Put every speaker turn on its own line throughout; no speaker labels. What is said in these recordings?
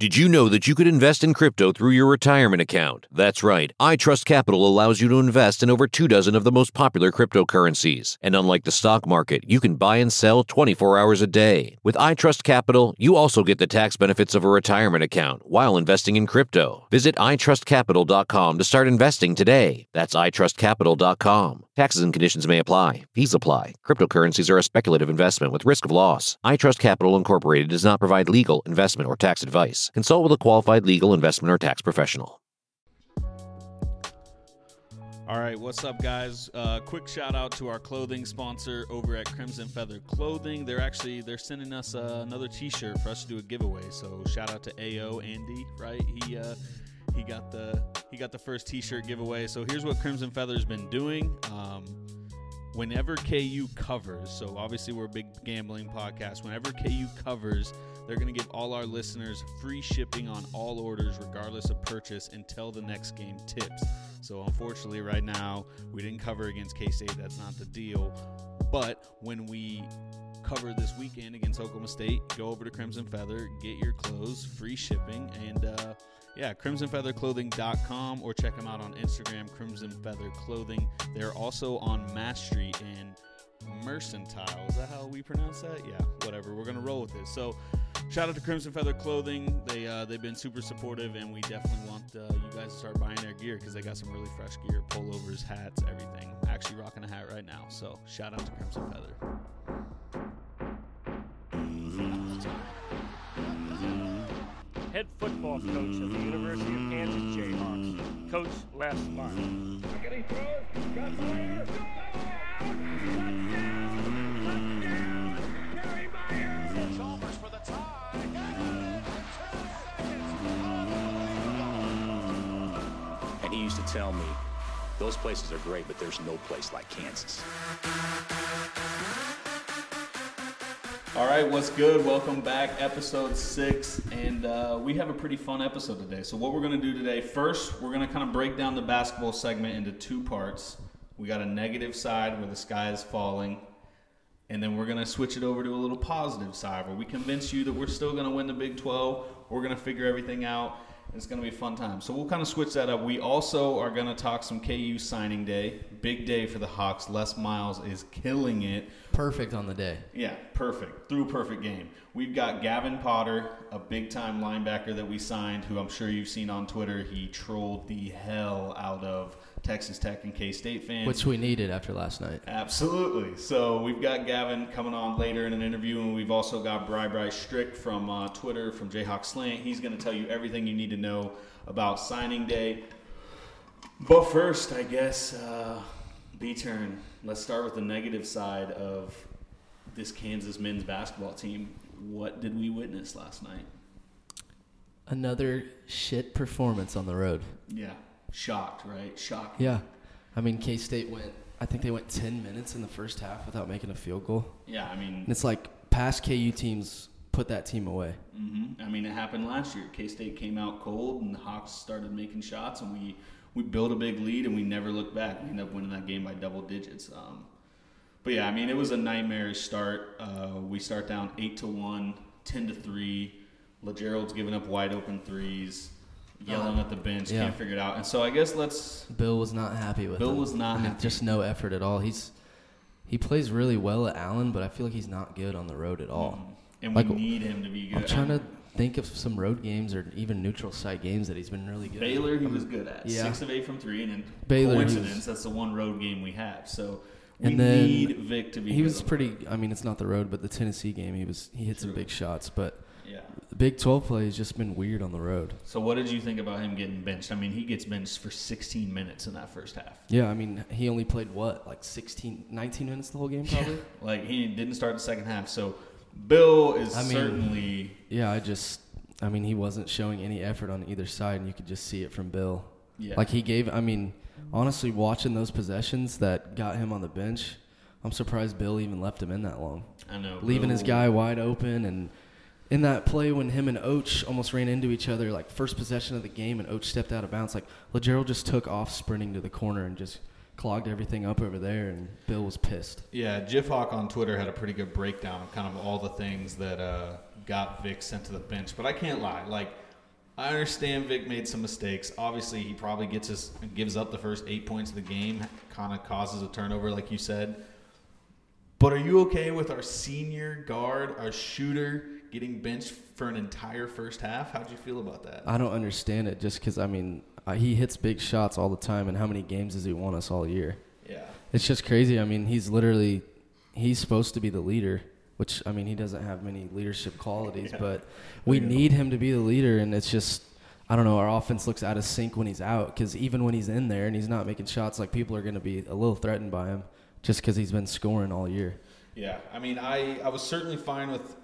Did you know that you could invest in crypto through your retirement account? That's right. iTrust Capital allows you to invest in over two dozen of the most popular cryptocurrencies. And unlike the stock market, you can buy and sell 24 hours a day. With iTrust Capital, you also get the tax benefits of a retirement account while investing in crypto. Visit itrustcapital.com to start investing today. That's itrustcapital.com. Taxes and conditions may apply. Fees apply. Cryptocurrencies are a speculative investment with risk of loss. iTrust Capital Incorporated does not provide legal, investment, or tax advice. Consult with a qualified legal, investment, or tax professional.
All right, what's up, guys? Uh, quick shout out to our clothing sponsor over at Crimson Feather Clothing. They're actually they're sending us uh, another T-shirt for us to do a giveaway. So shout out to AO Andy, right? He uh, he got the he got the first T-shirt giveaway. So here's what Crimson Feather's been doing. Um, whenever KU covers, so obviously we're a big gambling podcast. Whenever KU covers, they're going to give all our listeners free shipping on all orders, regardless of purchase, until the next game tips. So, unfortunately, right now, we didn't cover against K State. That's not the deal. But when we cover this weekend against Oklahoma State, go over to Crimson Feather, get your clothes, free shipping, and uh, yeah, crimsonfeatherclothing.com or check them out on Instagram, Crimson Feather Clothing. They're also on Mass Street and Mercantile. Is that how we pronounce that? Yeah, whatever. We're gonna roll with it. So, shout out to Crimson Feather Clothing. They uh, they've been super supportive, and we definitely want uh, you guys to start buying their gear because they got some really fresh gear, pullovers, hats, everything. I'm actually rocking a hat right now. So, shout out to Crimson Feather.
head football coach of the University of Kansas Jayhawks, Coach Les Miles.
And he used to tell me, those places are great, but there's no place like Kansas.
All right, what's good? Welcome back, episode six, and uh, we have a pretty fun episode today. So, what we're going to do today, first, we're going to kind of break down the basketball segment into two parts. We got a negative side where the sky is falling, and then we're going to switch it over to a little positive side where we convince you that we're still going to win the Big 12. We're going to figure everything out. It's going to be a fun time. So we'll kind of switch that up. We also are going to talk some KU signing day. Big day for the Hawks. Les Miles is killing it.
Perfect on the day.
Yeah, perfect. Through perfect game. We've got Gavin Potter, a big time linebacker that we signed, who I'm sure you've seen on Twitter. He trolled the hell out of Texas Tech and K State fans.
Which we needed after last night.
Absolutely. So we've got Gavin coming on later in an interview, and we've also got Bry Bry Strick from uh, Twitter from Jayhawk Slant. He's going to tell you everything you need to know about signing day. But first, I guess, uh, B turn. Let's start with the negative side of this Kansas men's basketball team. What did we witness last night?
Another shit performance on the road.
Yeah, shocked, right? Shocked.
Yeah. I mean, K State went, I think they went 10 minutes in the first half without making a field goal.
Yeah, I mean,
And it's like past KU teams put that team away.
hmm I mean, it happened last year. K State came out cold, and the Hawks started making shots, and we we built a big lead, and we never looked back. We ended up winning that game by double digits. Um, but yeah, I mean, it was a nightmarish start. Uh, we start down eight to one, 10 to three. Lagerald's giving up wide open threes. Yelling at the bench,
Yeah.
can't figure it out. And so I guess let's.
Bill was not happy with
Bill
him.
was not
I mean,
happy.
Just no effort at all. He's he plays really well at Allen, but I feel like he's not good on the road at all. Mm-hmm.
And
Like,
we need him to be good.
I'm trying to think of some road games or even neutral site games that he's been really good. at.
Baylor, he was good at
Yeah.
six of eight from three, and in
Baylor, was-
coincidence, that's the one road game we have. So we
And then
need Vic to be.
He was pretty. I mean, it's not the road, but the Tennessee game, he was he hit some big shots. But
Yeah.
the Big 12 play has just been weird on the road.
So what did you think about him getting benched? I mean, he gets benched for 16 minutes in that first half.
Yeah, I mean, he only played what, like 16, 19 minutes the whole game, probably.
Like he didn't start the second half. So Bill is
I mean-
certainly
yeah, I just, I mean, he wasn't showing any effort on either side, and you could just see it from Bill.
yeah.
Like he gave. I mean, honestly, watching those possessions that got him on the bench, I'm surprised Bill even left him in that long,
I know
leaving his guy wide open and. In that play when him and Oach almost ran into each other, like first possession of the game, and Oach stepped out of bounds, like Lagerald just took off sprinting to the corner and just clogged everything up over there, and Bill was pissed.
Yeah, Jiff Hawk on Twitter had a pretty good breakdown of kind of all the things that uh, got Vic sent to the bench. But I can't lie, like I understand Vic made some mistakes. Obviously, he probably gets his gives up the first eight points of the game, kind of causes a turnover, like you said. But are you okay with our senior guard, our shooter, getting benched for an entire first half? How'd you feel about that?
I don't understand it just because, I mean, uh, he hits big shots all the time, and how many games has he won us all year?
Yeah.
It's just crazy. I mean, he's literally, he's supposed to be the leader, which, I mean, he doesn't have many leadership qualities,
Yeah.
but we need him to be the leader, and it's just, I don't know, our offense looks out of sync when he's out because even when he's in there and he's not making shots, like people are going to be a little threatened by him just because he's been scoring all year.
Yeah, I mean, I, I was certainly fine with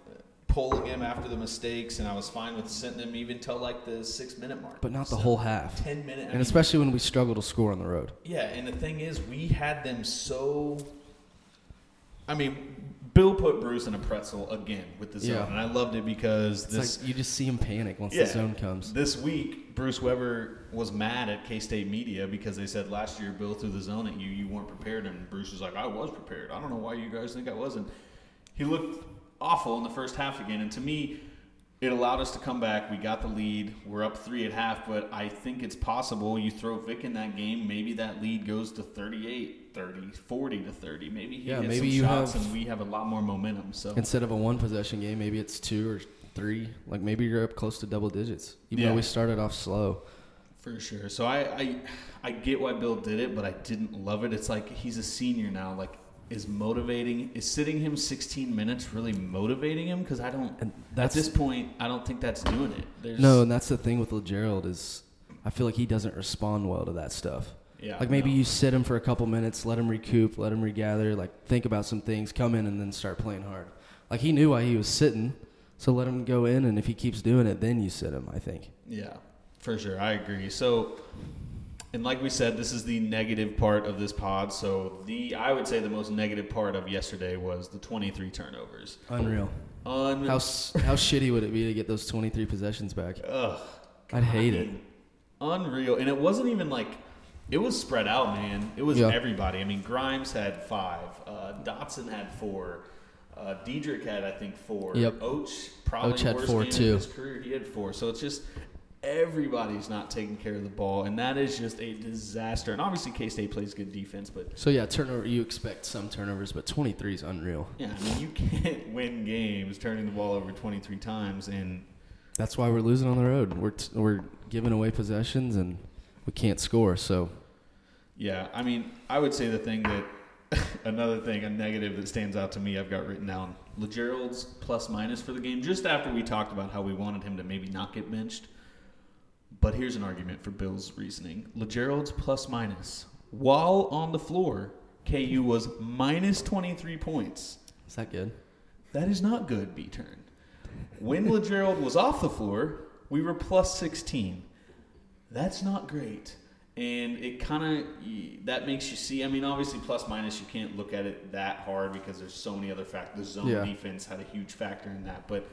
pulling him after the mistakes, and I was fine with sending him even till like the six minute mark.
But not the
So,
whole half.
ten minute. I
And
mean,
especially when we struggle to score on the road.
yeah, and the thing is, we had them so. I mean, Bill put Bruce in a pretzel again with the zone,
Yeah.
and I loved it because
It's
this
like you just see him panic once
Yeah.
the zone comes.
This week, Bruce Weber was mad at K State media because they said last year Bill threw the zone at you, you weren't prepared, and Bruce was like, "I was prepared. I don't know why you guys think I wasn't." He looked awful in the first half again, and to me, it allowed us to come back. We got the lead. We're up three at half, but I think it's possible you throw Vic in that game. Maybe that lead goes to 38, 30, 40 to 30. Maybe he
Yeah,
hits
maybe
some
you
shots
have-
and we have a lot more momentum. So
Instead of a one possession game, maybe it's two or three. Like maybe you're up close to double digits, even
Yeah.
though we started off slow.
For sure. So I, I I get why Bill did it, but I didn't love it. It's like he's a senior now. Like is motivating is sitting him 16 minutes really motivating him? Because I don't.
And
at this point, I don't think that's doing it. There's
No, and that's the thing with Gerald is, I feel like he doesn't respond well to that stuff.
Yeah,
Like maybe
no.
you sit him for a couple minutes, let him recoup, let him regather, like think about some things, come in and then start playing hard. Like he knew why he was sitting, so let him go in, and if he keeps doing it, then you sit him. I think.
Yeah, for sure. I agree. So, and like we said, this is the negative part of this pod. So the I would say the most negative part of yesterday was the 23 turnovers.
Unreal.
Un-
How how shitty would it be to get those twenty three possessions back?
Ugh.
I'd hate
I
it.
Unreal. And it wasn't even like it was spread out, man. It was
Yeah.
everybody. I mean, Grimes had five. Uh, Dotson had four. Uh, Dedric had, I think, four.
Yep.
Oach probably
Oach had
worst
four,
game
too.
Of his career, he had four. So it's just everybody's not taking care of the ball, and that is just a disaster. And obviously, K State plays good defense, but
So yeah, turnover. You expect some turnovers, but twenty three is unreal.
yeah, I mean, you can't win games turning the ball over 23 times and
That's why we're losing on the road. We're t- we're giving away possessions and we can't score. So
Yeah, I mean, I would say the thing that another thing, a negative that stands out to me, I've got written down. Lagerald's plus minus for the game, just after we talked about how we wanted him to maybe not get benched. But here's an argument for Bill's reasoning. Lagerald's plus minus, while on the floor, KU was minus 23 points.
is that good?
That is not good, B turn. When Legerald was off the floor, we were plus 16. That's not great. And it kind of, that makes you see, I mean, obviously, plus minus, you can't look at it that hard because there's so many other factors. The zone
Yeah.
defense had a huge factor in that. But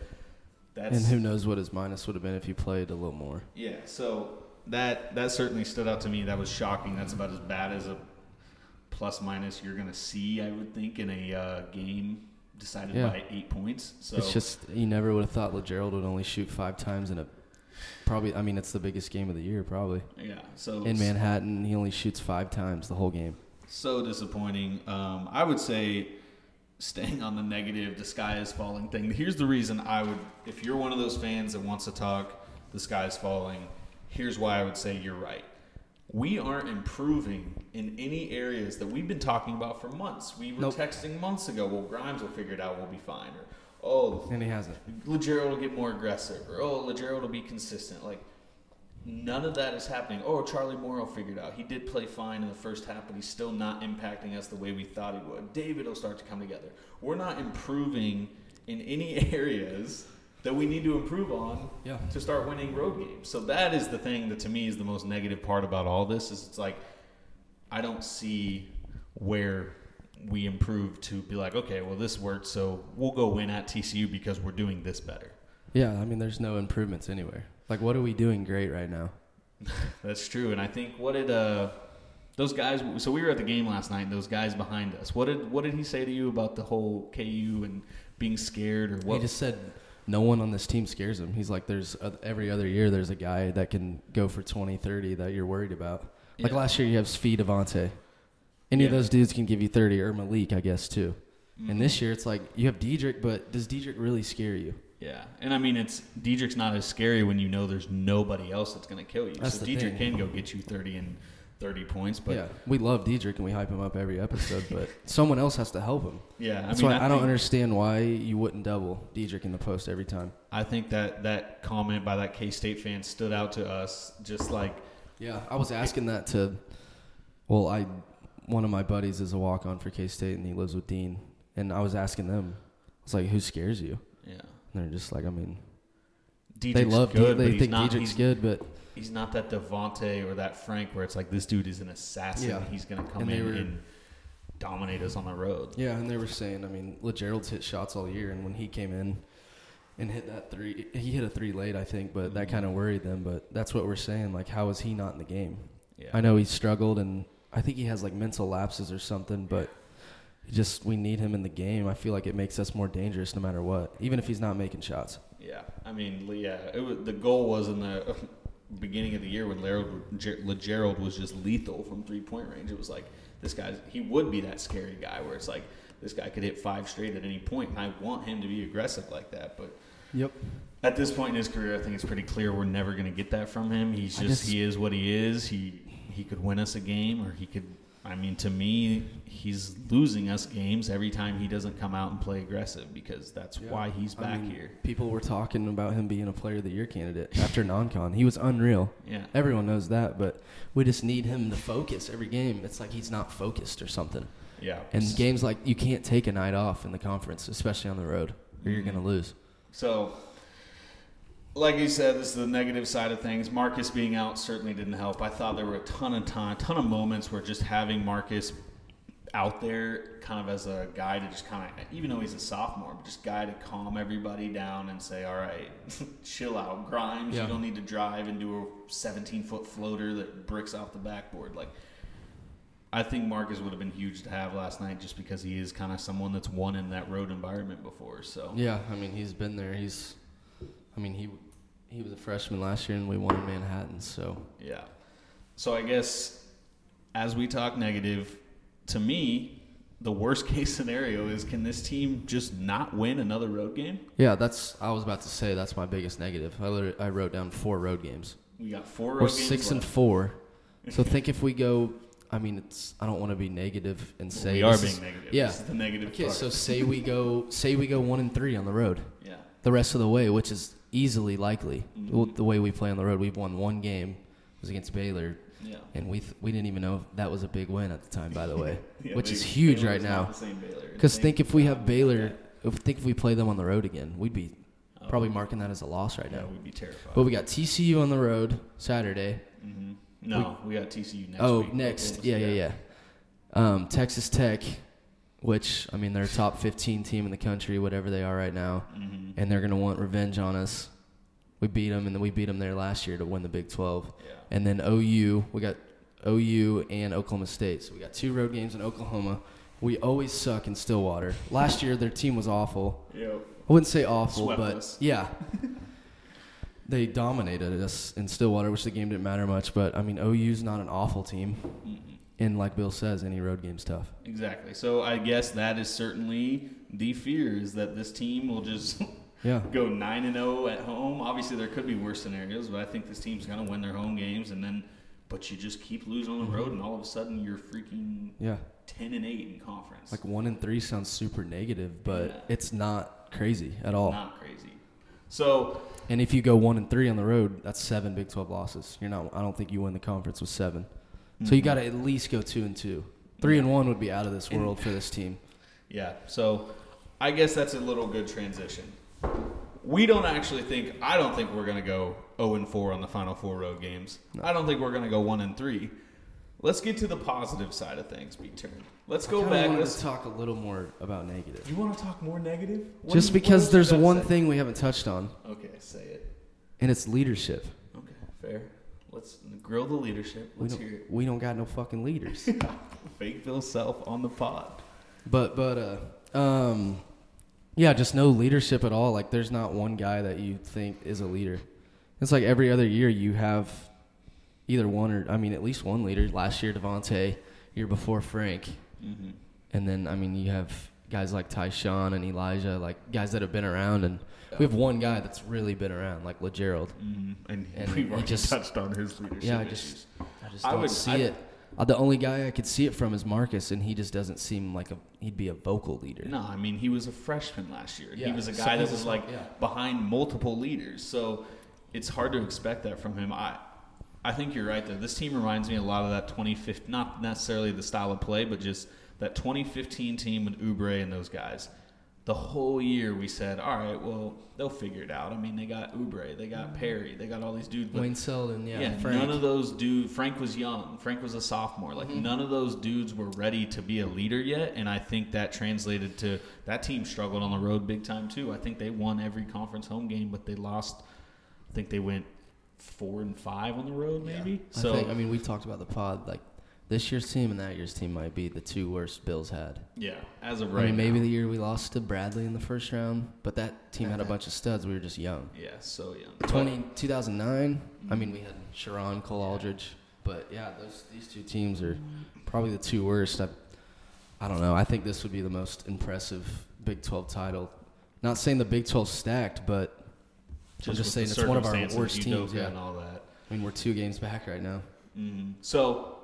that's.
And who knows what his minus would have been if he played a little more.
Yeah, so that that certainly stood out to me. That was shocking. That's about as bad as a plus minus you're going to see, I would think, in a uh, game decided
Yeah.
by eight points. So
It's just you never would have thought Lagerald would only shoot five times in a probably. I mean, it's the biggest game of the year, probably
Yeah. So
in Manhattan. He only shoots five times the whole game.
so disappointing. Um, I would say staying on the negative, the sky is falling thing. Here's the reason I would, if you're one of those fans that wants to talk, the sky is falling. Here's why I would say you're right. We aren't improving in any areas that we've been talking about for months. We were
Nope.
texting months ago. Well, Grimes will figure it out. We'll be fine. Or oh,
And he hasn't.
Legero will get more aggressive, or oh, Legero will be consistent. Like none of that is happening. Oh, Charlie Morrow figured out he did play fine in the first half, but he's still not impacting us the way we thought he would. David will start to come together. We're not improving in any areas that we need to improve on
Yeah.
to start winning road games. So that is the thing that to me is the most negative part about all this is it's like I don't see where we improve to be like, okay, well this worked, so we'll go win at TCU because we're doing this better.
Yeah, I mean, there's no improvements anywhere. Like, what are we doing great right now?
That's true, and I think what did uh those guys? So we were at the game last night. and Those guys behind us. What did what did he say to you about the whole KU and being scared or what?
He just said no one on this team scares him. He's like, there's uh, every other year there's a guy that can go for 20, 30 that you're worried about. Like
Yeah.
last year you have Speed Avante. Any of those dudes can give you 30 or Malik, I guess, too.
Mm-hmm.
And this year it's like you have Dedric, but does Dedric really scare you?
Yeah, and I mean it's Dedric's not as scary when you know there's nobody else that's going to kill you.
That's
so
the
Dedric
thing.
can go get you thirty and thirty points, but
yeah, we love Dedric and we hype him up every episode, but someone else has to help him.
yeah,
That's
I mean,
why I, don't understand why you wouldn't double Dedric in the post every time.
I think that that comment by that K State fan stood out to us, just like
Yeah, I was asking that to. Well, I one of my buddies is a walk on for K State and he lives with Dean, and I was asking them, I was like, "Who scares you?"
Yeah.
And they're just like, I mean,
Dedric's
they love,
good,
Dedric,
but
they think
not, Dedric's
good, but
he's not that Devonte or that Frank where it's like this dude is an assassin.
Yeah.
He's gonna come
And they
in
were-
and dominate us on the road.
yeah, and they were saying, I mean, Lagerald's hit shots all year, and when he came in and hit that three, he hit a three late, I think, but that
Mhm.
kind of worried them. But that's what we're saying, like, how is he not in the game?
Yeah.
I know he struggled, and I think he has like mental lapses or something, but. he Just we need him in the game. I feel like it makes us more dangerous no matter what, even if he's not making shots.
Yeah, I mean, yeah, it was, the goal was in the beginning of the year when Gerald was just lethal from three point range. It was like this guy, he would be that scary guy where it's like this guy could hit five straight at any point, and I want him to be aggressive like that. But
Yep.
at this point in his career, I think it's pretty clear we're never going to get that from him. He's just,
just-
he is what he is. He he could win us a game, or he could. I mean, to me, he's losing us games every time he doesn't come out and play aggressive because that's
Yeah.
why he's
I
back
mean,
here.
People were talking about him being a player of the year candidate after non-con. He was unreal.
Yeah.
Everyone knows that, but we just need him to focus every game. It's like he's not focused or something.
Yeah.
And games like you can't take a night off in the conference, especially on the road, or you're
Mhm.
going to lose.
So, like you said, this is the negative side of things. Marcus being out certainly didn't help. I thought there were a ton of time, ton of moments where just having Marcus out there, kind of as a guy to just kind of, even though he's a sophomore, but just guy to calm everybody down and say, "All right, chill out, Grimes.
Yeah.
You don't need to drive and do a 17 foot floater that bricks off the backboard." Like. I think Marcus would have been huge to have last night just because he is kind of someone that's won in that road environment before. So
Yeah, I mean he's been there. He's, I mean he, he was a freshman last year and we won in Manhattan. So
Yeah. So I guess as we talk negative, to me, the worst case scenario is can this team just not win another road game?
yeah, that's I was about to say that's my biggest negative. I I wrote down four road games.
We got four road
We're
games
six and four. So think if we go. I mean, it's. I don't want to be negative and say
we are
this
being
is-
negative.
Yeah.
This is the negative
Okay,
part.
so say we go. Say we go one and three on the road.
yeah.
The rest of the way, which is easily likely,
Mhm.
Well, the way we play on the road, we've won one game. It was against Baylor,
Yeah.
and we th- we didn't even know that was a big win at the time. By the way,
Yeah,
which is huge
Baylor
right now.
the same Baylor.
Because think if we have. Baylor, if think if we play them on the road again, we'd be
Oh,
probably marking that as a loss right
Yeah,
now.
we'd be terrified.
But we got TCU on the road Saturday.
hmm No, we, got TCU next
oh,
week.
next, yeah, yeah, yeah. Um, Texas Tech, which I mean they're a top 15 team in the country, whatever they are right now,
Mhm.
and they're gonna want revenge on us. We beat them, and then we beat them there last year to win the Big 12.
Yeah.
And then OU, we got OU and Oklahoma State. So we got two road games in Oklahoma. We always suck in Stillwater. Last year their team was awful.
Yep.
I wouldn't say awful,
Swept
but
us.
yeah. they dominated us in Stillwater, which the game didn't matter much. But I mean, OU's not an awful team, and like Bill says, any road game's tough.
Exactly. So I guess that is certainly the fear is that this team will just
Yeah.
go nine and zero at home. Obviously, there could be worse scenarios, but I think this team's gonna win their home games, and then but you just keep losing on the road, mm-hmm. and all of a sudden you're freaking
Yeah.
ten and eight in conference.
Like one and three sounds super negative, but
Yeah.
it's not crazy at all.
not crazy. So
And if you go one and three on the road, that's seven Big Twelve losses. You're not. I don't think you win the conference with 7 So you mm-hmm. got to at least go two and two. Three and one would be out of this world for this team.
Yeah, so I guess that's a little good transition. We don't actually think I don't think we're gonna go 0 and 4 on the final four road games. I don't think we're gonna go one and three. Let's get to the positive side of things, B turn. Let's go
I
back. Let's
to talk a little more about negative.
You want to talk more negative? What
Just
you-
because there's one
say?
thing we haven't touched on,
Okay, say it.
and it's leadership.
Okay, fair. Let's grill the leadership.
We
Let's
don't,
hear it.
we don't got no fucking leaders.
Fake Bill self on the pod.
But but uh um yeah, just no leadership at all. Like there's not one guy that you think is a leader. It's like every other year you have either one or I mean at least one leader. Last year Devonte, year before Frank.
Mm-hmm.
And then I mean you have guys like Tyshawn and Elijah, like guys that have been around and we have one guy that's really been around, like Lagerald.
Mm-hmm. And,
And
we've
he
already
just-
touched on his leadership
Yeah, I just I just
I
don't
would-
see
I-
it. Uh, the only guy I could see it from is Marcus, and he just doesn't seem like a he'd be a vocal leader.
No, I mean he was a freshman last year. he was a
so
guy that
he's a
was like
yeah.
behind multiple leaders. So it's hard to expect that from him. I I think you're right though. This team reminds me a lot of that 2015 not necessarily the style of play, but just that 2015 team with Oubre and those guys. The whole year we said, all right, well, they'll figure it out. I mean, they got Oubre, they got Perry, they got all these dudes. But
Wayne Selden, yeah,
yeah,
Frank.
none of those dudes. Frank was young. Frank was a sophomore.
Mm-hmm.
Like none of those dudes were ready to be a leader yet, and I think that translated to that team struggled on the road big time too. I think they won every conference home game, but they lost. I think they went four and five on the road, maybe. So
I, think, I mean, we talked about the pod. Like this year's team and that year's team might be the two worst Bills had.
yeah, as of
I
right
mean, maybe
now.
the year we lost to Bradley in the first round, but that team had a bunch of studs. We were just young.
yeah, so young.
20, 2009, I mean, we had Sherron, Cole Aldrich, but yeah, those these two teams are probably the two worst. I, I don't know. I think this would be the most impressive Big 12 title. Not saying the Big 12 stacked, but I'm just saying it's one of our worst teams. Yeah,
and all that.
I mean, we're two games back right now.
Mhm. So,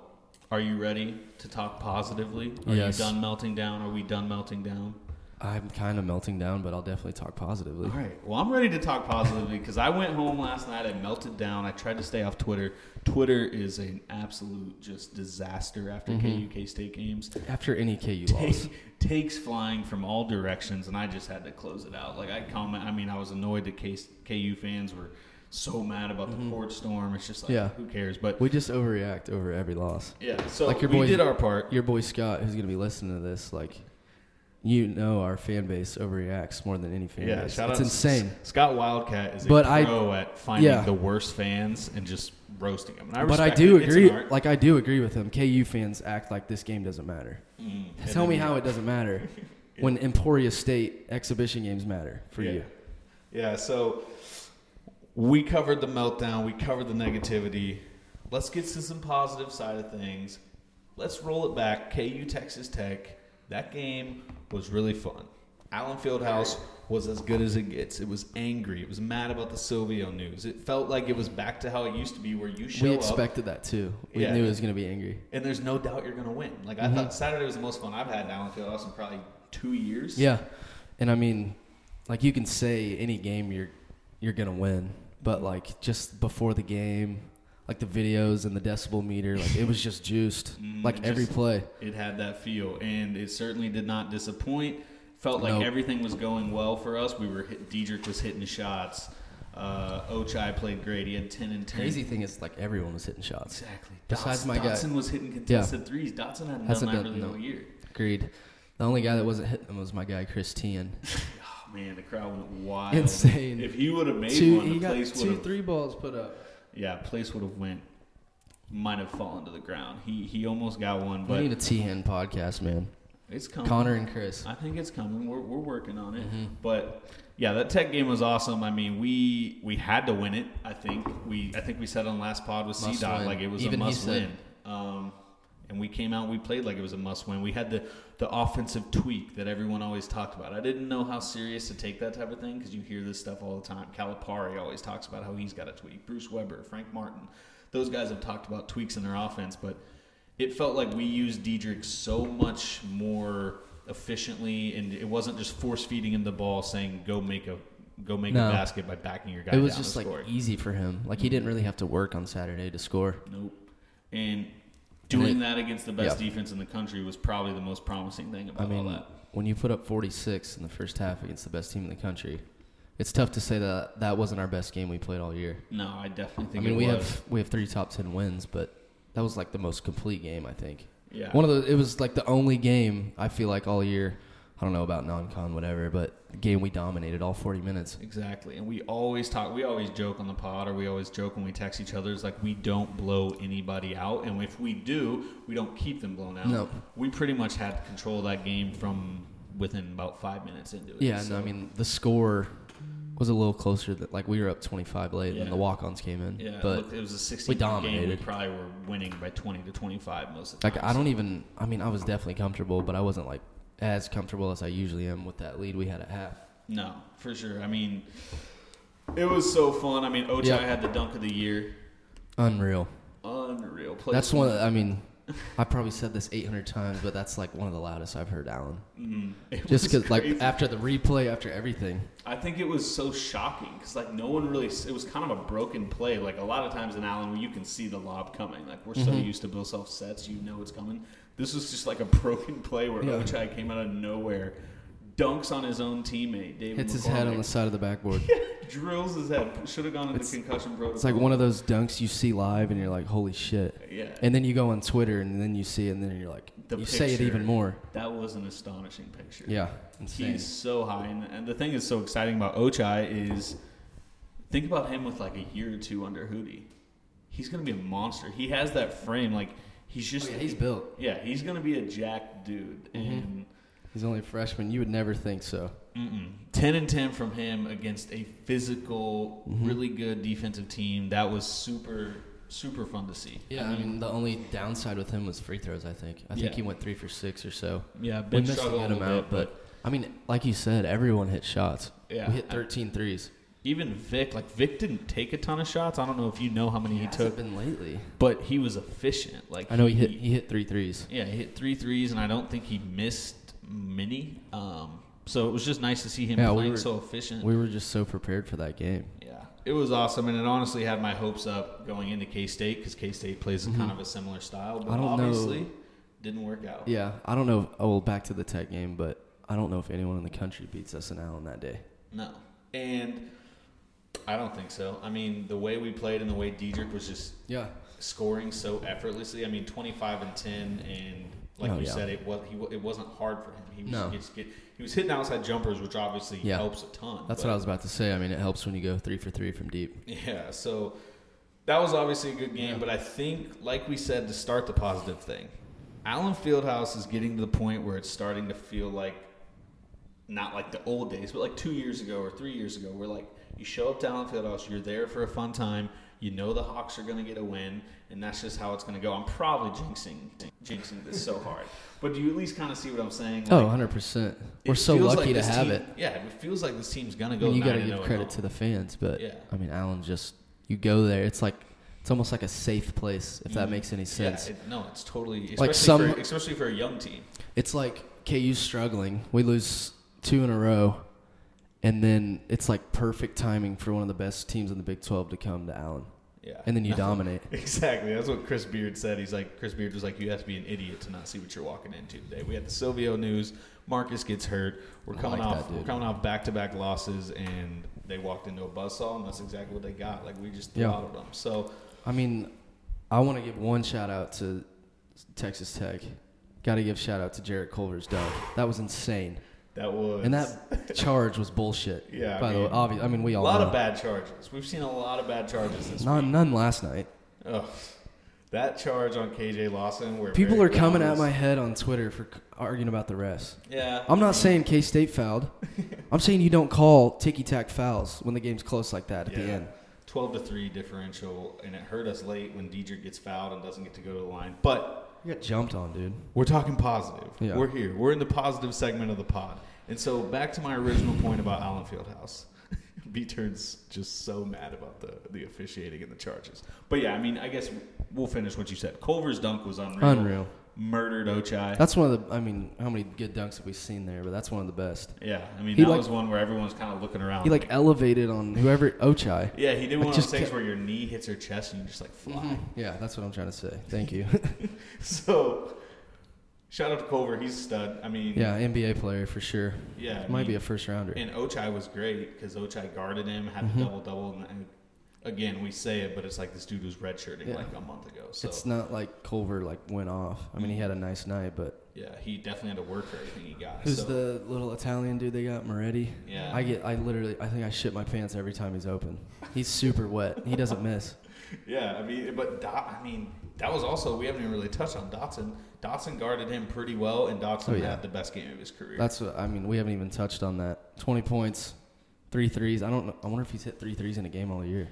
are you ready to talk positively? Are
Yes.
you done melting down? Are we done melting down?
I'm kind of melting down, but I'll definitely talk positively.
All right. Well, I'm ready to talk positively because I went home last night. I melted down. I tried to stay off Twitter. Twitter is an absolute just disaster after
Mm-hmm.
KU K State games.
After any KU loss,
Take, takes flying from all directions, and I just had to close it out. Like I comment. I mean, I was annoyed that K, KU fans were so mad about the court storm. It's just like,
Mm-hmm. Yeah.
who cares? But
we just overreact over every loss.
yeah, so
Like your
we
boy-
did our part.
Your boy Scott, who's gonna be listening to this, like, you know, our fan base overreacts more than any fan
Yeah,
base.
shout
it's
out
insane.
S- Scott Wildcat is a
But I-
pro at finding
yeah.
the worst fans and just roasting them. I
but I do
it.
Agree. Like I do agree with him. KU fans act like this game doesn't matter.
Mm.
Tell me how it doesn't matter when Emporia State exhibition games matter for
yeah.
you.
Yeah, so we covered the meltdown, we covered the negativity. Let's get to some positive side of things. Let's roll it back. KU Texas Tech. That game was really fun. Allen Fieldhouse was as good as it gets. It was angry. It was mad about the Silvio news. It felt like it was back to how it used to be, where you show up.
We
up
expected that too. We
Yeah.
knew it was gonna be angry.
and there's no doubt you're going to win. Like I
Mm-hmm.
thought, Saturday was the most fun I've had in Allen Fieldhouse in probably two years.
Yeah, and I mean, like you can say any game you're you're gonna win, but like just before the game, like the videos and the decibel meter, like it was just juiced.
Mm,
like every
just-
play.
It had that feel, and it certainly did not disappoint. Felt like
Nope.
everything was going well for us. We were hit, Dedric was hitting shots. Uh, Ochai played great. He had ten and ten.
Crazy thing is like everyone was hitting shots.
Exactly.
Besides
Dotson,
my guy-
Dotson was hitting contested threes. Dotson hadn't
Hasn't
done really
no.
all year.
Agreed. The only guy that wasn't hitting was my guy Chris
Teahan. Man, the crowd went wild.
Insane.
If he would have made
Two,
one, the place would
two
have.
three balls put up.
Yeah, place would have went. Might have fallen to the ground. He he almost got one, But We
need a Teahan podcast, man.
It's coming.
Connor and Chris.
I think it's coming. We're, we're working on it.
Mm-hmm.
But yeah, that Tech game was awesome. I mean, we we had to win it. I think we I think we said on last pod with C
Dot
like it was
Even
a must win. Um, and we came out, we played like it was a must win. We had the the offensive tweak that everyone always talked about. I didn't know how serious to take that type of thing because you hear this stuff all the time. Calipari always talks about how he's got a tweak. Bruce Weber, Frank Martin, those guys have talked about tweaks in their offense, but it felt like we used Dedric so much more efficiently, and it wasn't just force feeding him the ball, saying go make a go make
No.
a basket by backing your guy.
It was just
and
like
scoring.
easy for him. Like he didn't really have to work on Saturday to score.
Nope. And doing
it-
that against the best
yeah.
defense in the country was probably the most promising thing about
I mean,
all that.
when you put up 46 in the first half against the best team in the country, it's tough to say that that wasn't our best game we played all year.
No, I definitely think.
I
mean,
we
was.
have we have three top 10 wins, but that was like the most complete game, I think.
yeah.
One of the it was like the only game I feel like all year. I don't know about non-con whatever, but the game we dominated all 40 minutes.
Exactly. And we always talk, we always joke on the pod, or we always joke when we text each other, It's like we don't blow anybody out. And if we do, we don't keep them blown out.
No.
We pretty much had control of that game from within about five minutes into it.
Yeah,
So,
and I mean the score was a little closer. That like we were up 25 late,
Yeah.
and the walk-ons came in.
yeah,
but
look, it was a 16
we
game. We
dominated.
probably were winning by 20 to 25 most of the time. Like.
I don't even. I mean, I was definitely comfortable, but I wasn't like as comfortable as I usually am with that lead we had at half.
No, for sure. I mean, it was so fun. I mean, Ochai
Yeah.
had the dunk of the year.
Unreal.
Unreal. Play
That's one. I mean, I probably said this 800 times, but that's like one of the loudest I've heard Allen.
Mm, it
Just because, like, after the replay, after everything.
I think it was so shocking because like no one really. It was kind of a broken play. Like a lot of times in Allen, you can see the lob coming. Like we're so
Mhm.
used to Bill Self sets, you know it's coming. This was just like a broken play where
Yeah.
Ochai came out of nowhere, dunks on his own teammate. David
Hits his head on the side of the backboard.
drills his head. Should have gone into
It's-
concussion protocol.
It's like one of those dunks you see live, and you're like, "Holy shit!"
Yeah.
And then you go on Twitter, and then you see it, and then you're like,
The
you say it even more.
That was an astonishing picture.
Yeah, insane.
He's so high, and, and the thing is so exciting about Ochai is think about him with like a year or two under Hudy. He's gonna be a monster. He has that frame, like he's just
Oh, yeah, he's built.
Yeah, he's gonna be a jack dude,
Mm-hmm.
and
He's only a freshman. You would never think so.
mm-mm. ten and ten from him against a physical,
Mm-hmm.
really good defensive team. That was super, super fun to see.
Yeah, I mean, the only downside with him was free throws. I think. I think
Yeah.
he went three for six or so.
yeah,
We
been
missed a
struggling
good
a little
amount,
bit,
but I mean, like you said, everyone hit shots.
Yeah.
we hit 13 threes.
Even Vic, like Vic, didn't take a ton of shots. I don't know if you know how many he
Hasn't
took,
been lately.
but he was efficient. Like
I know he hit he hit three threes.
Yeah, he hit three threes, and I don't think he missed many. Um, so it was just nice to see him
Yeah, we
playing
were-
so efficient.
We were just so prepared for that game.
yeah, it was awesome, and it honestly had my hopes up going into K State because K State plays a kind of a similar style, but
Mm-hmm. I don't know-
obviously didn't work out.
Yeah, I don't know. Oh, well, back to the Tech game, but I don't know if anyone in the country beats us in Allen that day.
No, and I don't think so. I mean, the way we played and the way Dedric was just
Yeah,
scoring so effortlessly. I mean, twenty five and ten, and like
Oh,
you
yeah.
said, it was he, it wasn't hard for him. He was
No.
just get, he was hitting outside jumpers, which obviously
Yeah.
helps a ton.
that's
but-
what I was about to say. I mean, it helps when you go three for three from deep.
Yeah, so that was obviously a good game, but I think, like we said, to start the positive thing, Allen Fieldhouse is getting to the point where it's starting to feel like not like the old days, but like two years ago or three years ago, where like you show up to Allen Fieldhouse, you're there for a fun time, you know the Hawks are going to get a win, and that's just how it's going to go. I'm probably jinxing jinxing this so hard, but do you at least kind of see what I'm saying?
Oh, 100 percent. We're so lucky
like
to have
team-
it.
Yeah, it feels like this team's going to
I
go.
mean, you got to give credit to the fans, but
Yeah.
I mean, Allen just you go there. It's like it's almost like a safe place if that
Mhm.
makes any sense.
Yeah, it, no, it's totally especially
Like some-
for, especially for a young team.
It's like KU's struggling. We lose two in a row, and then it's like perfect timing for one of the best teams in the Big 12 to come to Allen,
Yeah,
and then you dominate.
exactly. That's what Chris Beard said. He's like Chris Beard was like, "You have to be an idiot to not see what you're walking into today." We had the Silvio news. Marcus gets hurt. We're
I
coming
like
off.
that
we're coming off back to back losses, and they walked into a buzzsaw, and that's exactly what they got. Like we just
Yeah.
throttled them. So
I mean, I want to give one shout out to Texas Tech. Got to give shout out to Jarrett Culver's dunk. That was insane,
that was
and that charge was bullshit.
Yeah, I
By the way, obvious. I mean, we all.
a lot
know.
of bad charges. We've seen a lot of bad charges this
None,
week.
none last night.
Ugh. that charge on KJ Lawson, where
People are coming at my head on Twitter for arguing about the refs.
Yeah,
I'm not saying K State fouled. I'm saying you don't call ticky tack fouls when the game's close like that at the end.
12 to 3 differential, and it hurt us late when Dedric gets fouled and doesn't get to go to the line. But
You got jumped on, dude.
we're talking positive.
Yeah.
We're here. We're in the positive segment of the pod. And so back to my original point about Allen Fieldhouse. B turns just so mad about the, the officiating and the charges. But yeah, I mean, I guess we'll finish what you said. Culver's dunk was unreal.
Unreal.
Murdered Ochai.
That's one of the. I mean, how many good dunks have we seen there? But that's one of the best.
yeah, I mean,
He
that
like-
was one where everyone's kind of looking around.
He like elevated on whoever Ochai.
yeah, he did
like,
one of those things where your knee hits her chest and you just like fly.
Yeah, that's what I'm trying to say. Thank you.
So, shout out to Culver. He's a stud. I mean,
yeah, NBA player for sure.
yeah.
Might be a first rounder.
And Ochai was great because Ochai guarded him, had
Mm-hmm.
the double double. And again, we say it, but it's like this dude was redshirting
Yeah.
like a month ago. So
It's not like Culver like went off. I mean, he had a nice night, but
yeah, he definitely had to work for everything he got.
who's
so,
the little Italian dude they got? Moretti.
Yeah.
I get. I literally. I think I shit my pants every time he's open. He's super wet. He doesn't miss.
Yeah, I mean, but Dot, I mean, that was also we haven't even really touched on Dotson. Dotson guarded him pretty well, and Dotson
Oh, yeah.
had the best game of his career.
That's what I mean. We haven't even touched on that. Twenty points, three threes. I don't. know. I wonder if he's hit three threes in a game all year.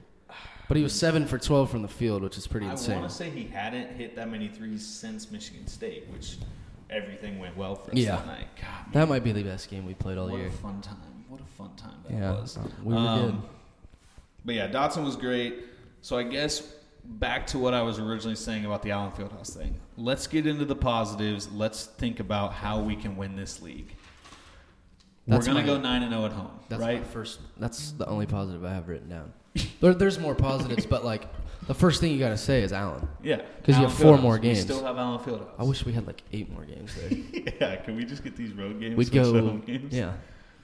But he was seven for twelve from the field, which is pretty insane.
I want to say he hadn't hit that many threes since Michigan State, which everything went well for us
Yeah.
that night. God,
That might be the best game we played all
what
year.
What a fun time! What a fun time that
Yeah,
was.
we were
Um,
good.
But yeah, Dotson was great. So I guess back to what I was originally saying about the Allen Fieldhouse thing. Let's get into the positives. Let's think about how we can win this league.
That's
We're gonna
my-
go nine and zero at home,
That's
right?
first. That's the only positive I have written down. There, there's more positives, but like the first thing you got to say is Allen.
Yeah,
because you have four
Fieldhouse.
more
We
games.
still have Allen Fieldhouse.
I wish we had like eight more games there.
yeah, can we just get these road games?
We'd go.
home games?
Yeah,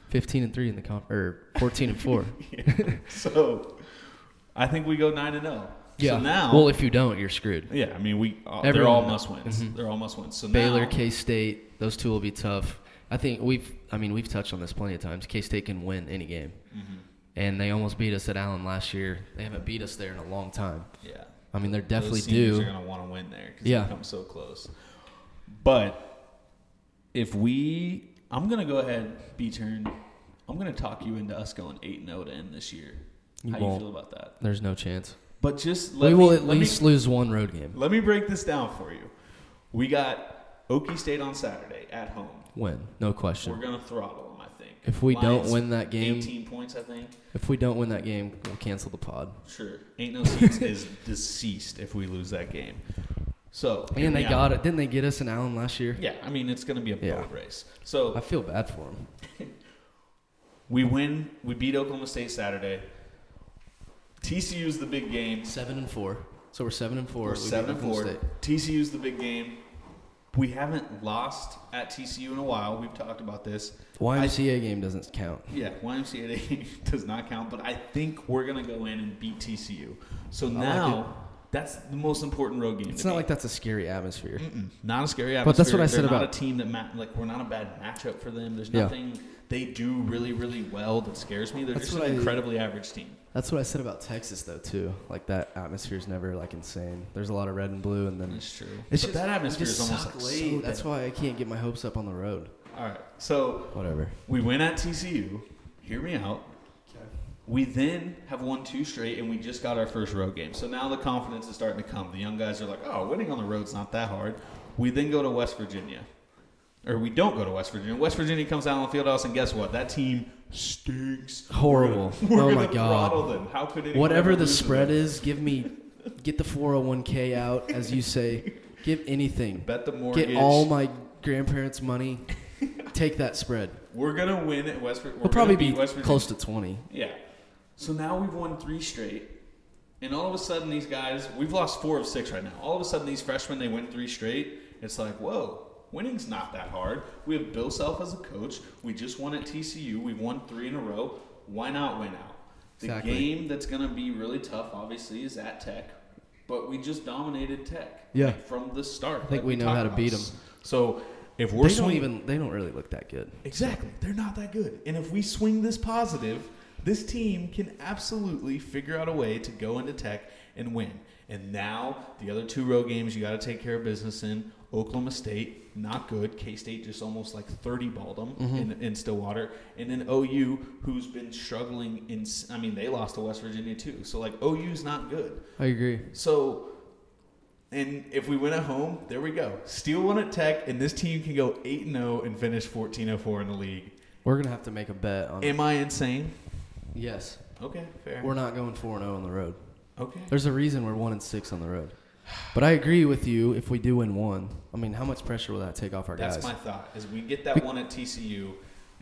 fifteen and three in the comp or fourteen and four.
So I think we go nine and zero. So now,
well, if you don't, you're screwed.
yeah, I mean we uh, they're all must wins.
Mhm.
They're all must wins. So
Baylor, K State, those two will be tough. I think we've. I mean, we've touched on this plenty of times. K State can win any game,
Mm-hmm.
And they almost beat us at Allen last year. They haven't beat us there in a long time.
yeah,
I mean, they're
Those
definitely
seniors
due.
Are gonna want to win there because
Yeah.
they come so close. But if we, I'm gonna go ahead, B turn. I'm gonna talk you into us going eight and zero to end this year.
You
How
won't.
you feel about that?
There's no chance.
But just let
we
me,
will at
let me-
least lose one road game.
Let me break this down for you. We got Okie State on Saturday at home.
Win, no question.
We're gonna throttle them, I think.
If we don't win that game-
18 points, I think.
If we don't win that game, we'll cancel the pod.
Sure, ain't no seats is deceased if we lose that game. So
And they got it. Didn't they get us an Allen last year?
Yeah, I mean it's gonna be a
Yeah.
boat race. So
I feel bad for him.
we win. We beat Oklahoma State Saturday. TCU's the big game.
Seven and four. So we're seven and 4
We're
We
seven and four.
State.
TCU's the big game. We haven't lost at TCU in a while. We've talked about this.
YMCA game doesn't count.
Yeah, YMCA game does not count, but I think we're gonna go in and beat TCU. So
like
now that's the most important road game.
It's not
me.
like that's a scary atmosphere.
Mm-mm, not a scary atmosphere.
But that's what I said
They're not
about-
a team that ma- like we're not a bad matchup for them. There's
Yeah.
nothing they do really really well that scares me. They're
That's
just an
I-
incredibly average team.
That's what I said about Texas though too. Like that atmosphere is never like insane. There's a lot of red and blue, and then
it's true.
it's
but
just
that atmosphere
we
is almost like so
That's why I can't get my hopes up on the road.
All right, so
Whatever.
we win at TCU. Hear me out. We then have won two straight, and we just got our first road game. So now the confidence is starting to come. The young guys are like, "Oh, winning on the road's not that hard." We then go to West Virginia, or we don't go to West Virginia. West Virginia comes out on the Fieldhouse, and guess what? That team stinks.
Horrible.
We're
Oh
gonna
my God.
throttle them. How could anyone
Whatever the spread
them?
is, give me, get the 401k out, as you say. Give anything.
bet the mortgage.
Get all my grandparents' money. Take that spread.
We're gonna win at West. We're
We'll probably be
West
close to 20.
Yeah. So now we've won three straight. And all of a sudden, these guys, we've lost four of six right now. All of a sudden, these freshmen, they win three straight. It's like, whoa, winning's not that hard. We have Bill Self as a coach. We just won at TCU. We've won three in a row. Why not win out? The
Exactly.
game that's going to be really tough, obviously, is at Tech. But we just dominated Tech.
Yeah.
like, from the start.
I think we know how to beat them.
So if we're
They don't even. They don't really look that good.
Exactly. They're not that good. And if we swing this positive, this team can absolutely figure out a way to go into tech and win. And now the other two road games you got to take care of business in. Oklahoma State, not good. K State just almost like 30 balled them
Mm-hmm.
in, in Stillwater. And then OU, who's been struggling in, I mean, they lost to West Virginia too. So, like, OU's not good.
I agree.
So, and if we win at home, there we go. Steal one at Tech, and this team can go 8 0 and finish 14 0 4 in the league.
We're gonna have to make a bet on.
Am I insane?
yes,
Okay, fair.
we're not going four and zero on the road.
Okay.
There's a reason we're one and six on the road. But I agree with you. If we do win one, I mean, how much pressure will that take off our
That's
guys?
That's my thought. Is we get that one at TCU,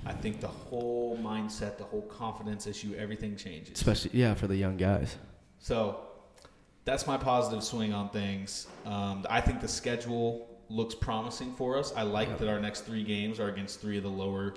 I think the whole mindset, the whole confidence issue, everything changes.
Especially, yeah, for the young guys.
So that's my positive swing on things. Um, I think the schedule looks promising for us. I like that our next three games are against three of the lower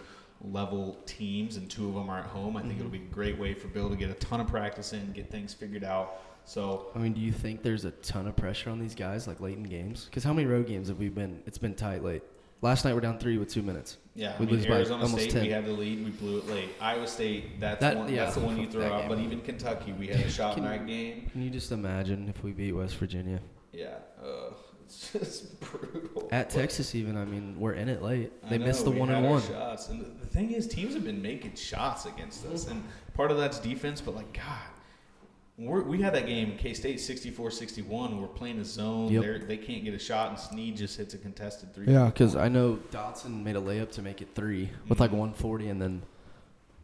level teams, and two of them are at home. I think it'll be a great way for Bill to get a ton of practice in, get things figured out. So
I mean, do you think there's a ton of pressure on these guys, like late in games? Because how many road games have we been? It's been tight late. Last night we're down three with two minutes.
yeah, I
we
mean,
lose by almost
State,
ten.
we had the lead, we blew it late. Iowa State, that's
That-
one,
yeah,
that's the one you throw out. But even Kentucky, we had a shot in
Can-
that game.
Can you just imagine if we beat West Virginia
Yeah, uh, it's just brutal.
at
But-
Texas? Even I mean, we're in it late. They
know,
missed the one and one.
Shots. And the, thing is, teams have been making shots against us, and part of that's defense. But like, God, we're, we had that game K State 64-61. We're playing a zone.
Yep.
They can't get a shot, and Sneed just hits a contested three.
Yeah, because I know Dotson made a layup to make it three with
Mm-hmm.
like 140, and then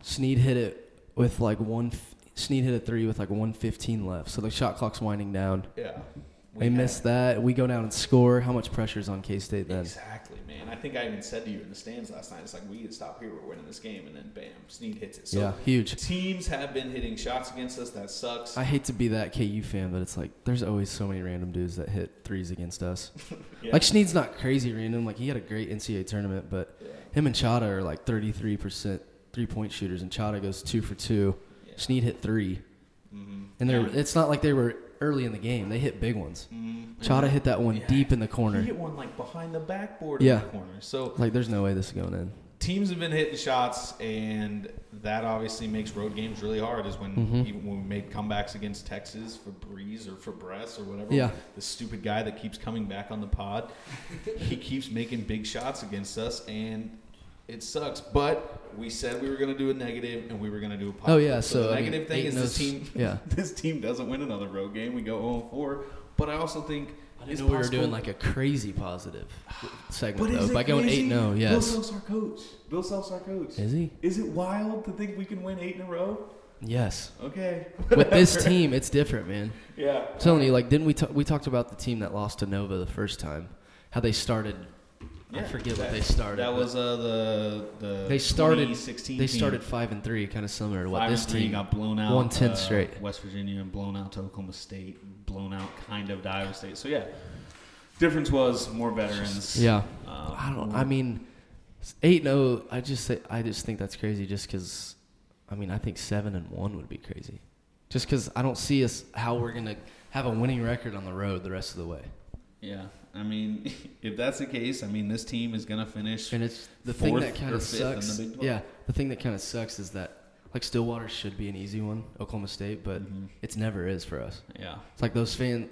Sneed hit it with like one. Sneed hit a three with like 115 left, so the shot clock's winding down.
yeah. We
They missed that. We go down and score. How much pressure is on K State then?
Exactly, man. I think I even said to you in the stands last night, it's like we need to stop here. We're winning this game, and then bam, Sneed hits it. So
Yeah, huge.
Teams have been hitting shots against us. That sucks.
I hate to be that KU fan, but it's like there's always so many random dudes that hit threes against us.
Yeah.
Like Sneed's not crazy random. Like he had a great NCAA tournament, but
Yeah.
him and Chada are like 33% three point shooters, and Chada goes two for two.
Yeah.
Sneed hit 3
Mhm.
and they're it's not like they were early in the game. They hit big ones.
Mhm.
Chada hit that one
Yeah.
deep in the
He
corner.
hit one like behind the backboard
Yeah.
in the corner. So
Like there's no way this is going in.
teams have been hitting shots, and that obviously makes road games really hard. Is when
Mhm.
even when we made comebacks against Texas for Breeze or for Bress or whatever.
Yeah.
the stupid guy that keeps coming back on the pod, he keeps making big shots against us, and it sucks. But we said we were going to do a negative, and we were going to do a positive.
Oh yeah, so,
the
I mean,
negative thing is this team.
Yeah.
this team doesn't win another road game. We go 0 4. But I also think
I didn't
it's
know we were doing like a crazy positive segment
but
though. By going eight, no, yes.
Bill
yes.
Self's our coach. Bill Self's our coach.
Is he?
Is it wild to think we can win eight in a row?
Yes.
Okay.
With this team, it's different, man.
yeah.
I'm telling you, like, didn't we? T- we talked about the team that lost to Nova the first time. How they started. I
Yeah,
forget what they started.
That was uh, the the.
They started.
2016
They
team.
started five and three, kind of similar to what
Five
this
and three,
team
got blown out.
won 10
uh,
straight.
West Virginia and blown out to Oklahoma State, blown out kind of to Iowa State. So yeah, difference was more veterans.
Yeah.
Um,
I don't. I mean, eight no. I just say. I just think that's crazy. Just because. I mean, I think seven and one would be crazy. Just because I don't see us how we're gonna have a winning record on the road the rest of the way.
Yeah, I mean, if that's the case, I mean, this team is gonna finish.
And it's the thing that kind of
in the
sucks. Yeah, the thing that kind of sucks is that like Stillwater should be an easy one, Oklahoma State, but
Mhm.
it's never is for us.
Yeah.
It's like those fan,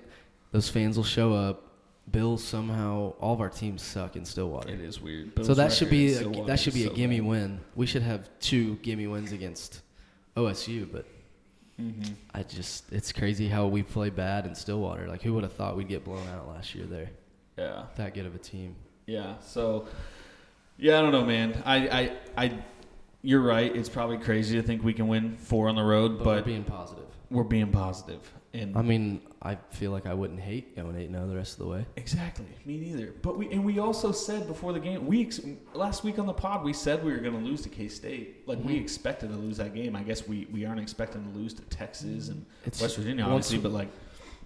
those fans will show up. Bill somehow all of our teams suck in Stillwater.
It is weird.
so that should be a, that should be a gimme win. We should have two gimme wins against OSU, but
Mm-hmm.
I just it's crazy how we play bad in Stillwater. Like who would have thought we'd get blown out last year there?
Yeah.
That good of a team.
Yeah. So, yeah, I don't know, man. I, I, I, you're right. It's probably crazy to think we can win four on the road,
But,
but,
we're being positive.
we're being. And
I mean, I feel like I wouldn't hate going eight now the rest of the way.
exactly, me neither. But we and we also said before the game, weeks last week on the pod, we said we were going to lose to K State. Like we
Mhm.
expected to lose that game. I guess we we aren't expecting to lose to Texas and
It's
West Virginia, obviously. But like,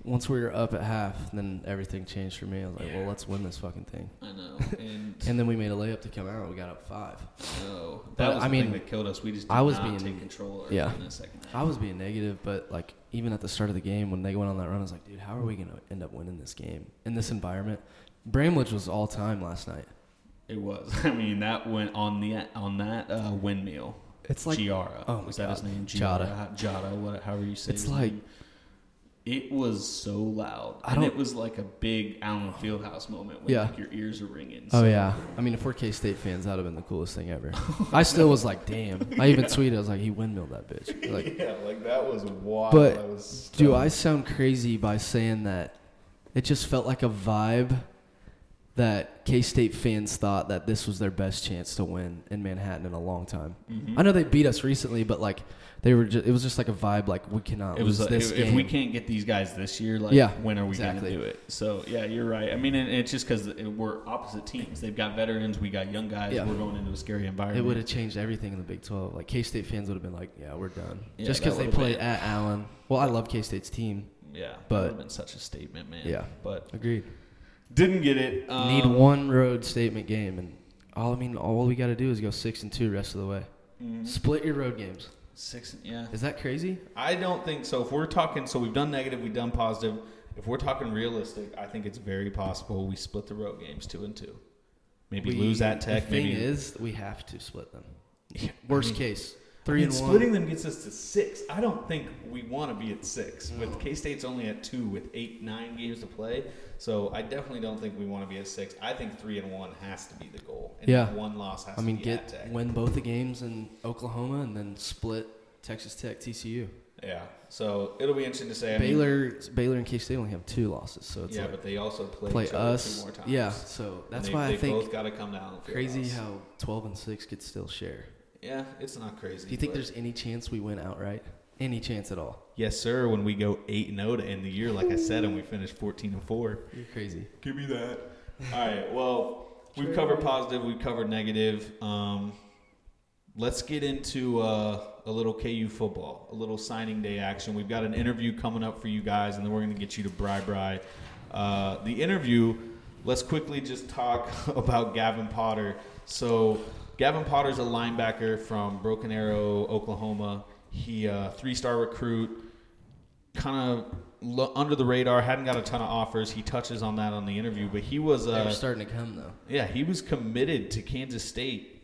Once we were up at half, then everything changed for me. I was like, well, let's win this fucking thing.
I know, and
And then we made a layup to come out. We got up five.
no,
But,
that was
I
the
mean,
thing that killed us. We just
I was being-
take control
yeah.
in second half.
I was being negative, but like even at the start of the game when they went on that run, I was like, dude, how are we gonna end up winning this game in this environment? Bramlage was all time last night.
It was. I mean, that went on the on that uh, windmill.
It's like
Giara.
oh
was that his name?
Jada.
Giara. Jada. What? However you say.
It's like-
name. It was so loud.
I
and
don't-
it was like a big Allen Fieldhouse moment when
Yeah.
like, your ears are ringing.
Oh yeah. I mean, if we're K State fans, that'd have been the coolest thing ever. I still was like, damn. I even tweeted, I was like, he windmilled that bitch. Like,
Yeah, like that was wild.
But
I was
do. I sound crazy by saying that it just felt like a vibe that K State fans thought that this was their best chance to win in Manhattan in a long time?
Mm-hmm.
I know they beat us recently, but like they were, just, it was just like a vibe like we cannot
It was
lose
like,
this
if,
game.
if we can't get these guys this year, like
Yeah,
when are we
exactly.
going to do it? So yeah, you're right. I mean, and it's just because we're opposite teams. They've got veterans, we got young guys.
Yeah.
We're going into a scary environment.
It would have changed everything in the Big 12. Like K State fans would have been like, "Yeah, we're done."
Yeah,
Just because they played
been-
at Allen. Well, I love K State's team.
Yeah,
but-
would have been such a statement, man.
Yeah.
but
Agreed.
Didn't get it. Um,
Need one road statement game, and all I mean, all we got to do is go six and two rest of the way.
Mm-hmm.
Split your road games.
six. Yeah,
Is that crazy?
I don't think so. If we're talking, so we've done negative, we've done positive. If we're talking realistic, I think it's very possible we split the road games two and two. Maybe
We-
lose that Tech.
The thing
maybe
is, we have to split them.
Yeah,
Worst
I mean-
case,
I mean,
and
splitting
one.
them gets us to six. I don't think we want to be at six. With K State's only at two with eight, nine games to play. So I definitely don't think we want to be at six. I think three and one has to be the goal. And
Yeah.
one loss has
I mean,
to be
get win both the games in Oklahoma, and then split Texas Tech, TCU.
Yeah. So it'll be interesting to say. I mean,
Baylor, Baylor, and K State only have two losses, so it's
yeah,
like
but they also play,
play us.
two more times.
Yeah, so that's
they,
why
they
I think
both got to come down.
crazy
us.
how twelve and six could still share.
Yeah, it's not crazy.
Do you think
but-
there's any chance we win outright? Any chance at all?
Yes, sir. When we go eight and zero to end the year, like I said, and we finish fourteen and four.
You're crazy.
Give me that. All right. Well, we've covered positive. We've covered negative. Um, let's get into uh, a little KU football, a little signing day action. We've got an interview coming up for you guys, and then we're going to get you to Bri Bri. Uh, the interview. Let's quickly just talk about Gavin Potter. So, Gavin Potter's a linebacker from Broken Arrow, Oklahoma. He uh, three-star recruit kind of lo- under the radar, hadn't got a ton of offers. He touches on that on the interview, but he was uh,
starting to come though.
yeah, he was committed to Kansas State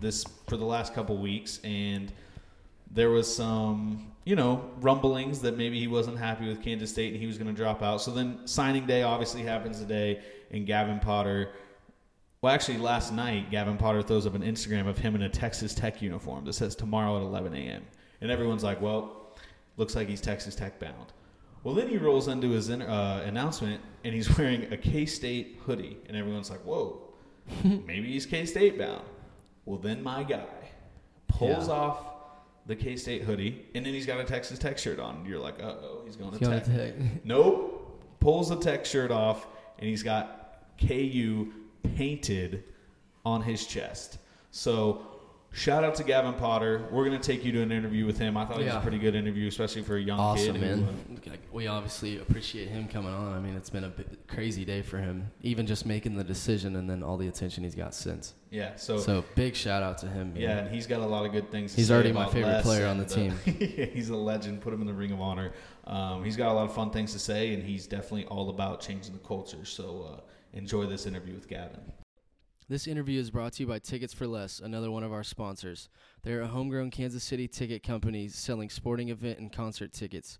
this for the last couple weeks, and there was some you know rumblings that maybe he wasn't happy with Kansas State and he was going to drop out. So then signing day obviously happens today, and Gavin Potter. Well, actually, last night Gavin Potter throws up an Instagram of him in a Texas Tech uniform that says tomorrow at 11 a.m. And everyone's like, "Well, looks like he's Texas Tech bound." Well, then he rolls into his uh, announcement and he's wearing a K State hoodie, and everyone's like, "Whoa, maybe he's K State bound." Well, then my guy pulls
Yeah.
off the K State hoodie, and then he's got a Texas Tech shirt on. You're like, "Uh oh, he's going to
He's going
Tech."
to Tech.
Nope. Pulls the Tech shirt off, and he's got KU painted on his chest. So, shout out to Gavin Potter. We're going to take you to an interview with him. I thought it was
Yeah.
a pretty good interview, especially for a young
Awesome,
kid. who,
man.
uh,
Like, We obviously appreciate him coming on. I mean, it's been a crazy day for him, even just making the decision and then all the attention he's got since.
yeah, so,
So big shout out to him. man.
yeah, and he's got a lot of good things. To
He's
say
already my
about
favorite
Les
player on the
uh, he's a legend. Put him in the Ring of Honor. Um, he's got a lot of fun things to say, and he's definitely all about changing the culture. So uh, enjoy this interview with Gavin.
This interview is brought to you by Tickets for Less, another one of our sponsors. They're a homegrown Kansas City ticket company selling sporting event and concert tickets.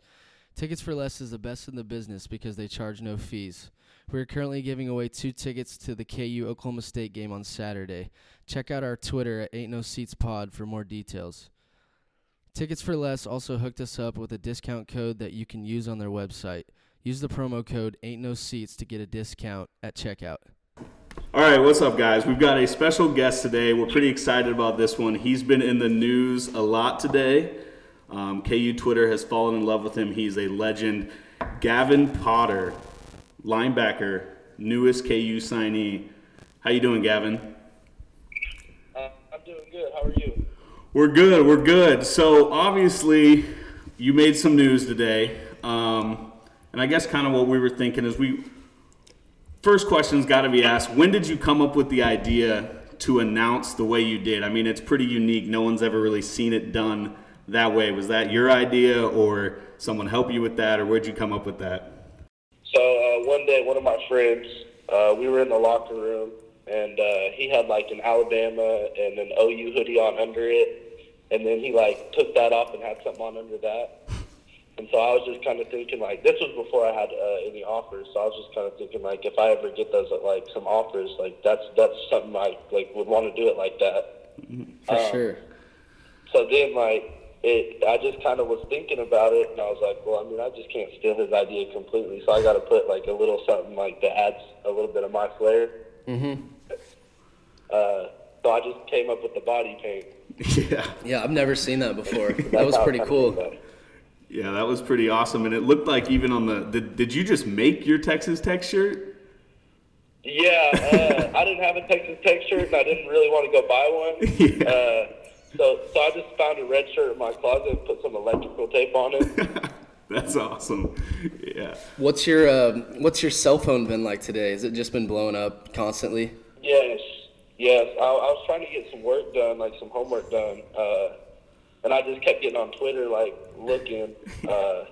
Tickets for Less is the best in the business because they charge no fees. We are currently giving away two tickets to the KU Oklahoma State game on Saturday. Check out our Twitter at Ain't No Seats Pod for more details. Tickets for Less also hooked us up with a discount code that you can use on their website. Use the promo code Ain't No Seats to get a discount at checkout.
All right, what's up, guys? We've got a special guest today. We're pretty excited about this one. He's been in the news a lot today. Um, KU Twitter has fallen in love with him. He's a legend. Gavin Potter, linebacker, newest KU signee. How you doing, Gavin?
Uh, I'm doing good. How are you?
We're good. We're good. So obviously, you made some news today, um, and I guess kind of what we were thinking is we. First question's got to be asked: When did you come up with the idea to announce the way you did? I mean, it's pretty unique. No one's ever really seen it done that way. Was that your idea, or someone help you with that, or where'd you come up with that?
So uh, one day, one of my friends, uh, we were in the locker room, and uh, he had like an Alabama and an OU hoodie on under it, and then he like took that off and had something on under that. And so I was just kind of thinking like this was before I had uh, any offers. So I was just kind of thinking like if I ever get those like some offers, like that's that's something I like would want to do it like that.
For
Um,
sure.
So then like it, I just kind of was thinking about it, and I was like, well, I mean, I just can't steal his idea completely. So I got to put like a little something like that adds a little bit of my flair.
Mm-hmm.
Uh, so I just came up with the body paint.
Yeah.
Yeah, I've never seen that before. that was pretty
kinda
cool.
Did that.
Yeah, that was pretty awesome. And it looked like even on the did, did you just make your Texas Tech shirt?
Yeah, uh, I didn't have a Texas Tech shirt, and I didn't really want to go buy one.
Yeah.
Uh, so, so I just found a red shirt in my closet and put some electrical tape on it.
That's awesome. Yeah.
What's your uh, What's your cell phone been like today? Has it just been blowing up constantly?
Yes, yes. I, I was trying to get some work done, like some homework done, uh, and I just kept getting on Twitter, like looking, uh,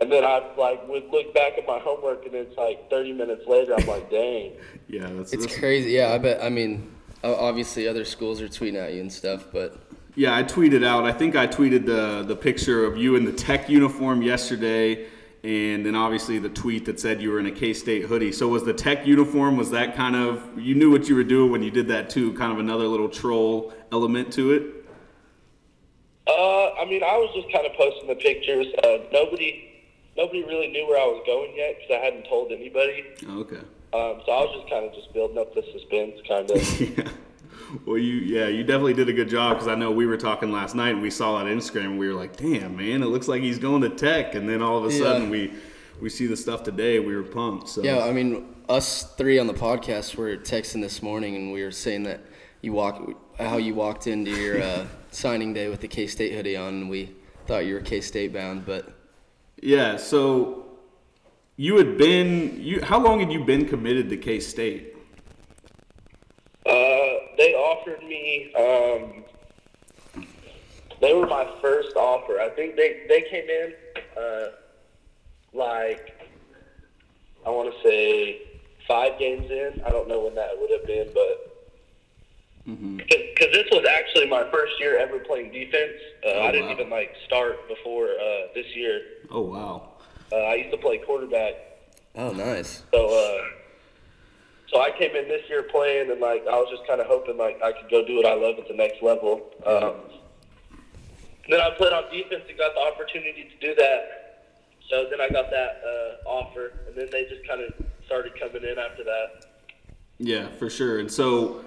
and then I like would look back at my homework, and it's like 30 minutes later, I'm like, dang.
Yeah, that's,
It's
that's-
crazy. Yeah, I bet. I mean, obviously other schools are tweeting at you and stuff, but
Yeah, I tweeted out. I think I tweeted the the picture of you in the Tech uniform yesterday, and then obviously the tweet that said you were in a K State hoodie. So was the Tech uniform? Was that kind of you knew what you were doing when you did that too? Kind of another little troll element to it.
Uh, I mean, I was just kind of posting the pictures. Uh, nobody, nobody really knew where I was going yet because I hadn't told anybody.
Oh, okay.
Um, so I was just kind of just building up the suspense, kind of.
yeah. Well, you yeah, you definitely did a good job because I know we were talking last night and we saw that Instagram and we were like, damn man, it looks like he's going to Tech, and then all of a
Yeah.
sudden we we see the stuff today. We were pumped. So
yeah, I mean, us three on the podcast were texting this morning, and we were saying that you walk how you walked into your uh, signing day with the K State hoodie on, and we thought you were K State bound, but
Yeah, so you had been you how long had you been committed to K State?
Uh, they offered me. Um, they were my first offer. I think they they came in uh, like I want to say five games in. I don't know when that would have been, but because this was actually my first year ever playing defense. Uh,
Oh,
I didn't
wow.
even like start before uh, this year.
Oh wow.
Uh, I used to play quarterback.
oh, nice.
So, uh, so I came in this year playing, and like I was just kind of hoping like I could go do what I love at the next level. Um, then I played on defense and got the opportunity to do that. So then I got that uh, offer, and then they just kind of started coming in after that.
Yeah, for sure. And so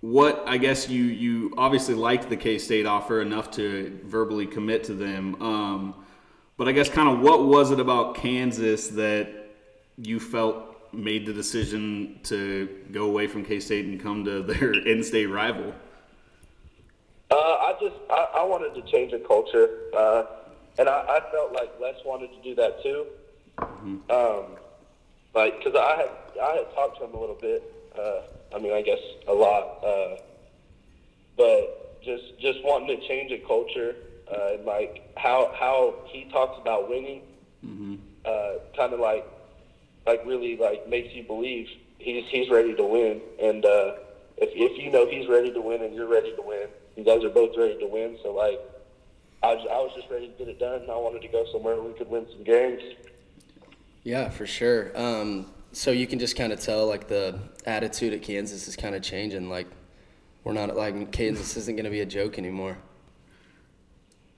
what I guess you you obviously liked the K State offer enough to verbally commit to them. Um, but I guess kind of what was it about Kansas that you felt made the decision to go away from K State and come to their in-state rival?
Uh, I just I, I wanted to change the culture, uh, and I, I felt like Les wanted to do that too. Um, like because I had I had talked to him a little bit. Uh, I mean, I guess a lot, uh, but just just wanting to change a culture uh, and like how how he talks about winning, uh, kind of like like really like makes you believe he's he's ready to win. And uh, if if you know he's ready to win and you're ready to win, you guys are both ready to win. So like, I was, I was just ready to get it done. I wanted to go somewhere where we could win some games.
Yeah, for sure. Um, so you can just kind of tell like the attitude at Kansas is kind of changing. Like we're not like Kansas isn't going to be a joke anymore.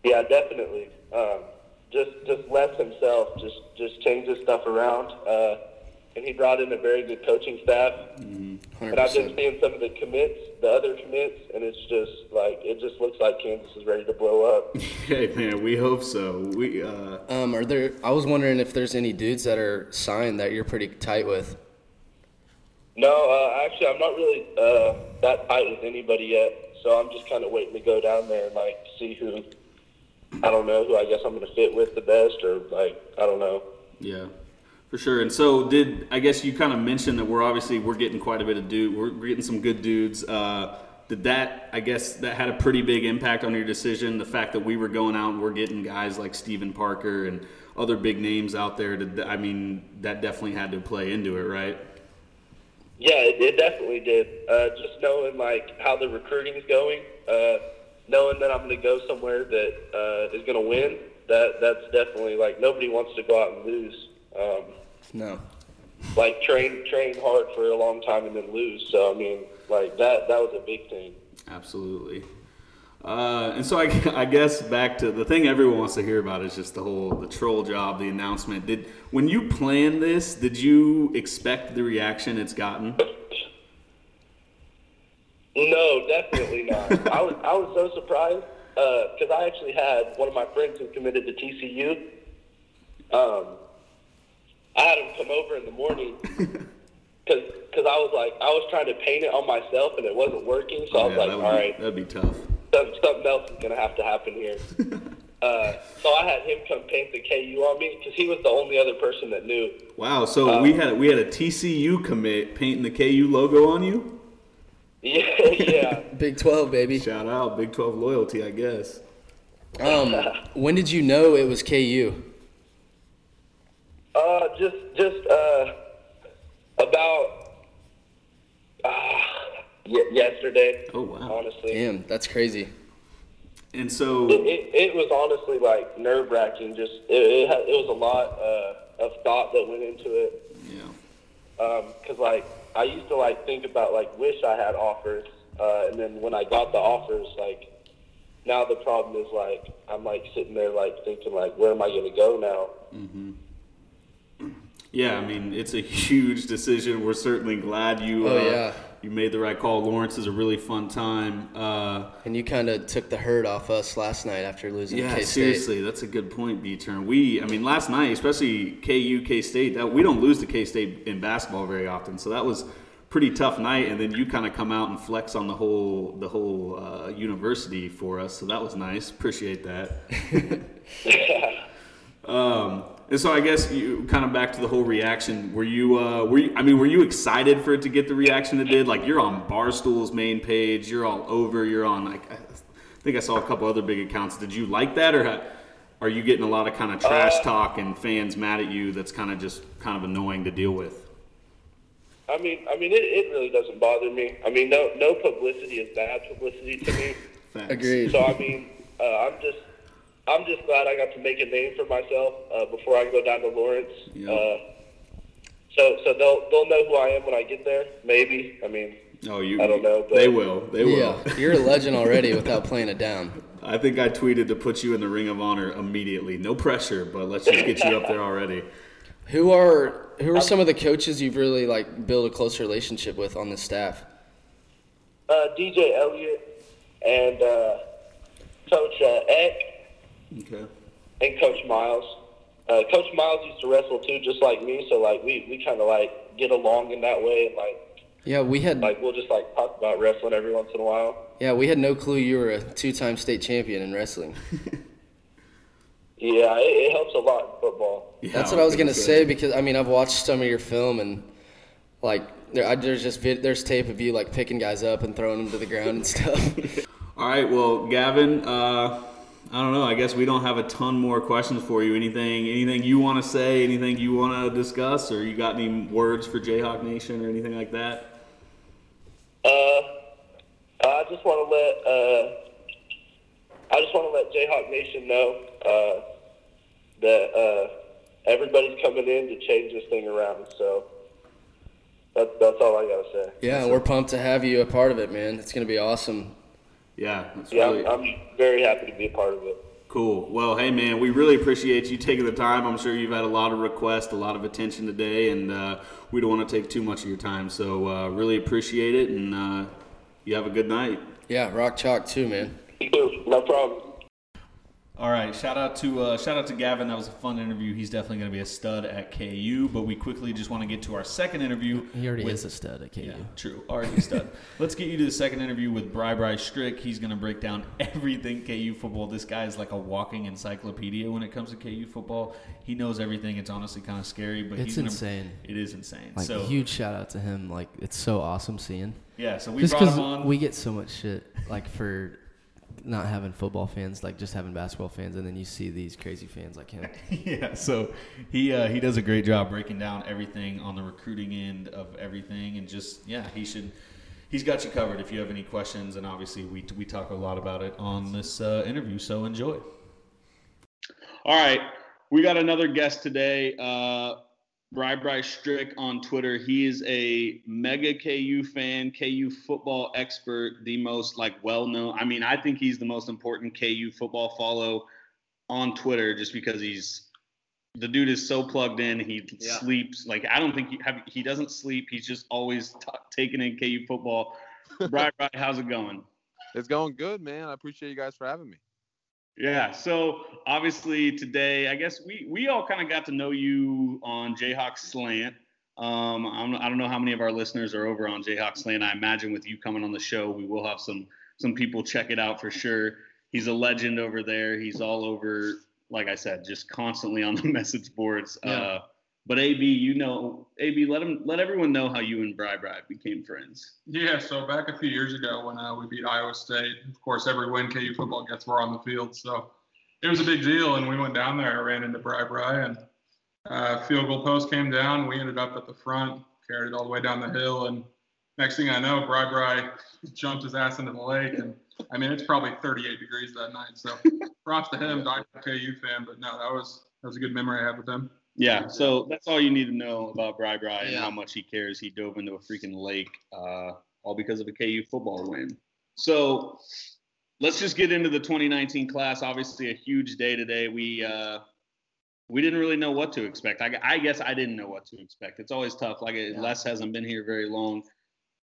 Yeah, definitely. Um, just just Les himself just just changed his stuff around, uh, and he brought in a very good coaching staff.
Hundred
And I've been
percent.
seeing some of the commits, the other commits, and it's just like it just looks like Kansas is ready to blow up.
Hey man, we hope so. We uh,
Um, are there? I was wondering if there's any dudes that are signed that you're pretty tight with.
No, uh, actually, I'm not really uh, that tight with anybody yet. So I'm just kind of waiting to go down there and like see who. I don't know who I guess I'm going to fit with the best, or like I don't know.
Yeah, for sure. And so, did I guess you kind of mentioned that we're obviously we're getting quite a bit of dude. We're getting some good dudes. Uh, did that? I guess that had a pretty big impact on your decision. The fact that we were going out and we're getting guys like Stephen Parker and other big names out there. Did I mean that definitely had to play into it, right?
Yeah, it, it definitely did. Uh, just knowing like how the recruiting is going, uh, knowing that I'm going to go somewhere that uh, is going to win, that that's definitely like nobody wants to go out and lose. Um,
No.
like train train hard for a long time and then lose. So I mean, like that that was a big thing.
Absolutely. Uh, and so I, I guess back to the thing everyone wants to hear about is just the whole the troll job, the announcement. Did when you planned this, did you expect the reaction it's gotten?
No, definitely not. I was I was so surprised because I actually had one of my friends who committed to TCU. Um, I had him come over in the morning because I was like I was trying to paint it on myself and it wasn't working. So I was
Yeah,
like,
that
all
would be,
right,
that'd be tough.
some- something else is gonna have to happen here. uh, so I had him come paint the KU on me because he was the only other person that knew.
Wow. So we had we had a TCU commit painting the KU logo on you.
Yeah, yeah.
Big 12, baby.
Shout out Big Twelve loyalty, I guess.
Um, when did you know it was KU?
Uh, just just uh, about uh, y- yesterday.
Oh wow.
Honestly,
Damn, that's crazy.
And so
it, it, it was honestly like nerve wracking. Just it, it, it was a lot uh, of thought that went into it.
yeah.
Um, Because like I used to like think about like wish I had offers, uh, and then when I got the offers, like now the problem is like I'm like sitting there like thinking like where am I gonna go now?
Yeah, I mean it's a huge decision. We're certainly glad you
Oh,
uh,
yeah.
you made the right call. Lawrence is a really fun time. Uh,
And you kind of took the hurt off us last night after losing
yeah,
K-State.
seriously, that's a good point, B turn. We, I mean, last night, especially KU, K State, that we don't lose to K State in basketball very often, so that was pretty tough night. And then you kind of come out and flex on the whole the whole uh, university for us, so that was nice. Appreciate that. Um, and so I guess you kind of back to the whole reaction. Were you, uh, were you, I mean, were you excited for it to get the reaction it did? Like you're on Barstool's main page, you're all over, you're on like, I think I saw a couple other big accounts. Did you like that or ha- are you getting a lot of kind of trash talk and fans mad at you that's kind of just kind of annoying to deal with?
I mean, I mean, it, it really doesn't bother me. I mean, no, no publicity is bad publicity to me.
Thanks.
Agreed.
So I mean, uh, I'm just, I'm just glad I got to make a name for myself uh, before I go down to Lawrence.
Yeah.
Uh, so, so they'll they'll know who I am when I get there. Maybe. I mean,
Oh, you,
I don't know, but-
they will, they will.
Yeah, you're a legend already without playing it down.
I think I tweeted to put you in the Ring of Honor immediately. No pressure, but let's just get you up there already.
Who are who are some of the coaches you've really like built a close relationship with on the staff?
uh, DJ Eliot and uh, Coach uh, Eck
Okay.
and Coach Miles. Uh, Coach Miles used to wrestle too, just like me. So like we, we kind of like get along in that way, and like
Yeah, we had
like we'll just like talk about wrestling every once in a while.
yeah we had no clue you were a two-time state champion in wrestling.
Yeah, it, it helps a lot in football.
Yeah,
That's what I was gonna say because I mean I've watched some of your film and like there, I, there's just vid, there's tape of you like picking guys up and throwing them to the ground and stuff.
All right, well, Gavin, uh, I don't know. I guess we don't have a ton more questions for you. Anything, anything you want to say? Anything you want to discuss, or you got any words for Jayhawk Nation or anything like that?
Uh, I just want to let uh, I just want to let Jayhawk Nation know uh, that uh, everybody's coming in to change this thing around. So that's that's all I gotta say.
yeah, we're pumped to have you a part of it, man. It's gonna be awesome.
Yeah,
Yeah,
really
I'm, I'm very happy to be a part of it.
cool. Well, hey man, we really appreciate you taking the time. I'm sure you've had a lot of requests, a lot of attention today, and uh, we don't want to take too much of your time. So uh, really appreciate it, and uh, you have a good night.
Yeah, rock chalk too, man.
No problem.
All right, shout out to uh, shout out to Gavin. That was a fun interview. He's definitely going to be a stud at KU. But we quickly just want to get to our second interview.
He already
with-
is a stud at KU.
Yeah, true. Already a stud. Let's get you to the second interview with Bri Bri Strick. He's going to break down everything KU football. This guy is like a walking encyclopedia when it comes to KU football. He knows everything. It's honestly kind of scary, but
It's
he's gonna,
insane.
It is insane.
Like
so
huge shout out to him. Like it's so awesome seeing.
yeah, so we
Just
brought him on.
we get so much shit like for not having football fans, like just having basketball fans, and then you see these crazy fans like him.
yeah, so he uh, he does a great job breaking down everything on the recruiting end of everything, and just yeah, he should. He's got you covered if you have any questions, and obviously we we talk a lot about it on this uh, interview. So enjoy.
All right, we got another guest today. Uh, Bry Bry Strick on Twitter. He is a mega KU fan, KU football expert, the most like well known. I mean, I think he's the most important KU football follow on Twitter just because he's the dude is so plugged in. He
Yeah.
sleeps like I don't think he have, he doesn't sleep. He's just always t- taking in KU football. Bry Bry, how's it going?
It's going good, man. I appreciate you guys for having me.
Yeah. So obviously today, I guess we we all kind of got to know you on Jayhawk Slant. Um, I'm, I don't know how many of our listeners are over on Jayhawk Slant. I imagine with you coming on the show, we will have some some people check it out for sure. He's a legend over there. He's all over, like I said, just constantly on the message boards.
Yeah.
Uh, but AB, you know, AB, let him let everyone know how you and Bri Bri became friends.
Yeah, so back a few years ago when uh, we beat Iowa State, of course, every win KU football gets, we're on the field. So it was a big deal, and we went down there, I ran into Bri Bri, and uh, field goal post came down. We ended up at the front, carried it all the way down the hill, and next thing I know, Bri Bri jumped his ass into the lake, and I mean it's probably 38 degrees that night. So props to him, die KU fan, but no, that was that was a good memory I had with him.
Yeah, so that's all you need to know about Bri Bri and
Yeah.
how much he cares. He dove into a freaking lake, uh, all because of a KU football win. So let's just get into the 2019 class. Obviously, a huge day today. We uh, we didn't really know what to expect. I, I guess I didn't know what to expect. It's always tough. Like Les hasn't been here very long.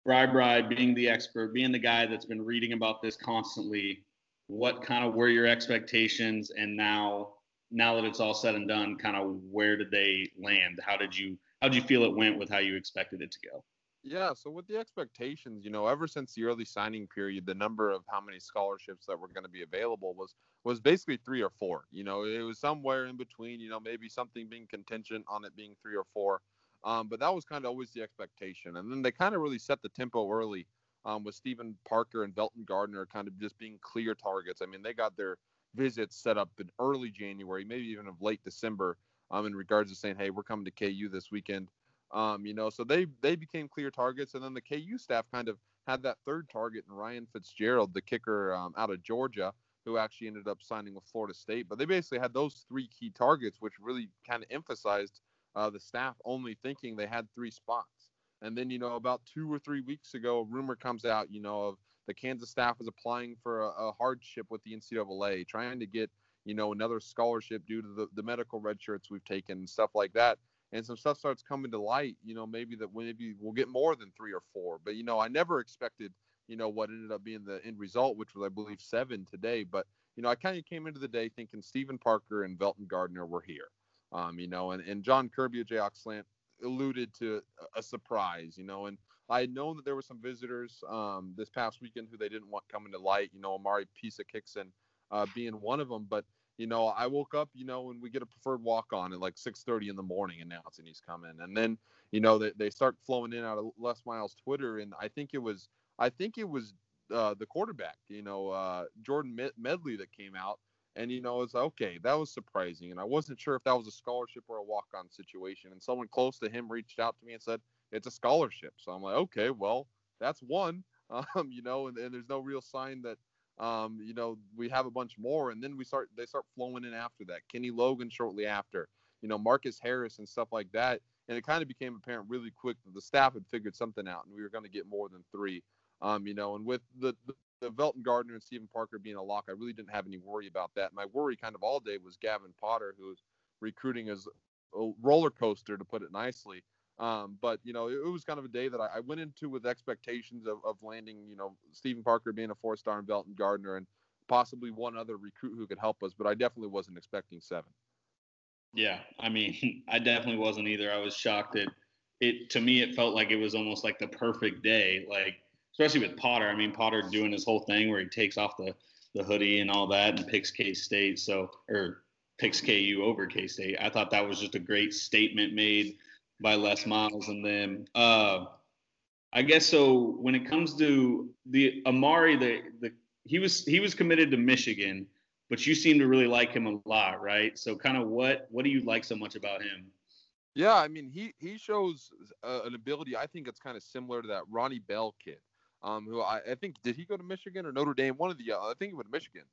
Bri Bri being the expert, being the guy that's been reading about this constantly. What kind of were your expectations, and now now that it's all said and done, kind of where did they land? How did you how did you feel it went with how you expected it to go?
Yeah, so with the expectations, you know, ever since the early signing period, the number of how many scholarships that were going to be available was was basically three or four. You know, it was somewhere in between. You know, maybe something being contingent on it being three or four. Um, but that was kind of always the expectation. And then they kind of really set the tempo early um, with Stephen Parker and Velton Gardner kind of just being clear targets. I mean, they got their visits set up in early January, maybe even of late December, um, in regards to saying, hey, we're coming to KU this weekend. Um, you know, so they they became clear targets, and then the KU staff kind of had that third target in Ryan Fitzgerald, the kicker um, out of Georgia, who actually ended up signing with Florida State. But they basically had those three key targets, which really kind of emphasized uh, the staff only thinking they had three spots. And then, you know, about two or three weeks ago, a rumor comes out, you know, of the Kansas staff is applying for a, a hardship with the NCAA, trying to get, you know, another scholarship due to the, the medical red shirts we've taken and stuff like that. And some stuff starts coming to light, you know, maybe that maybe we'll get more than three or four. But, you know, I never expected, you know, what ended up being the end result, which was, I believe, seven today. But, you know, I kind of came into the day thinking Stephen Parker and Velton Gardner were here. Um, you know, and, and John Kirby of Jayhawk Slant alluded to a surprise, you know, and I had known that there were some visitors um, this past weekend who they didn't want coming to light, you know, Amauri Pesek-Hickson uh, being one of them. But, you know, I woke up, you know, and we get a preferred walk on at like 6:30 in the morning announcing he's coming. And then, you know, they, they start flowing in out of Les Miles Twitter. And I think it was, I think it was uh, the quarterback, you know, uh, Jordan Medley that came out. And, you know, it's okay, that was surprising. And I wasn't sure if that was a scholarship or a walk on situation. And someone close to him reached out to me and said, it's a scholarship. So I'm like, okay, well, that's one, um, you know, and, and there's no real sign that, um, you know, we have a bunch more. And then we start, they start flowing in after that. Kenny Logan shortly after, you know, Marcus Harris and stuff like that. And it kind of became apparent really quick that the staff had figured something out and we were going to get more than three, um, you know, and with the, the, the Velton Gardner and Stephen Parker being a lock, I really didn't have any worry about that. My worry kind of all day was Gavin Potter, who was recruiting as a roller coaster, to put it nicely. Um, but you know, it, it was kind of a day that I, I went into with expectations of, of landing, you know, Stephen Parker being a four-star and Velton Gardner and possibly one other recruit who could help us. But I definitely wasn't expecting seven.
Yeah, I mean, I definitely wasn't either. I was shocked that it to me it felt like it was almost like the perfect day, like especially with Potter. I mean, Potter doing his whole thing where he takes off the the hoodie and all that and picks K State, so or picks KU over K State. I thought that was just a great statement made by Les Miles and them. Uh, I guess so. When it comes to the Amauri, the the he was he was committed to Michigan, but you seem to really like him a lot, right? So, kind of what what do you like so much about him?
Yeah, I mean, he he shows uh, an ability. I think it's kind of similar to that Ronnie Bell kid, um, who I, I think did he go to Michigan or Notre Dame? One of the uh, I think he went to Michigan.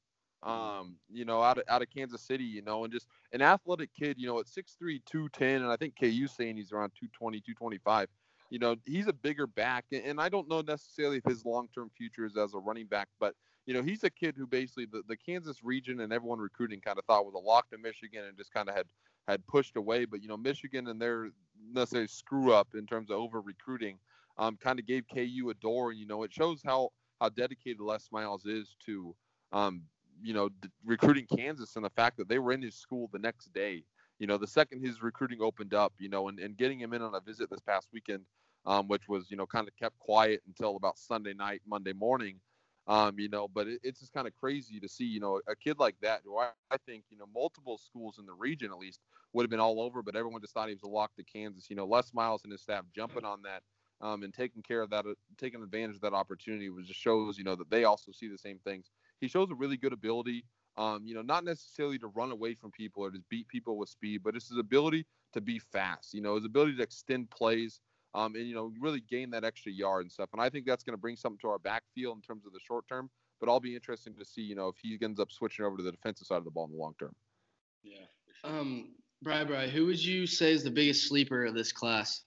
Um, you know, out of out of Kansas City, you know, and just an athletic kid, you know, at 6'3", 210, and I think KU saying he's around 220, 225. You know, he's a bigger back, and I don't know necessarily if his long term future is as a running back, but you know, he's a kid who basically the, the Kansas region and everyone recruiting kind of thought was a lock to Michigan and just kind of had had pushed away. But you know, Michigan and their necessarily screw up in terms of over recruiting, um, kind of gave KU a door. And you know, it shows how how dedicated Les Miles is to um, you know, d- recruiting Kansas and the fact that they were in his school the next day. You know, the second his recruiting opened up, you know, and, and getting him in on a visit this past weekend, um, which was, you know, kind of kept quiet until about Sunday night, Monday morning. Um, you know, but it, it's just kind of crazy to see, you know, a kid like that who I, I think, you know, multiple schools in the region at least would have been all over, but everyone just thought he was a lock to Kansas. You know, Les Miles and his staff jumping on that um, and taking care of that, uh, taking advantage of that opportunity was just shows, you know, that they also see the same things he shows a really good ability. Um, you know, not necessarily to run away from people or to beat people with speed, but it's his ability to be fast. You know, his ability to extend plays. Um, and you know, really gain that extra yard and stuff. And I think that's going to bring something to our backfield in terms of the short term. But I'll be interesting to see, you know, if he ends up switching over to the defensive side of the ball in the long term.
Yeah. Um, Bri, Bri, who would you say is the biggest sleeper of this class?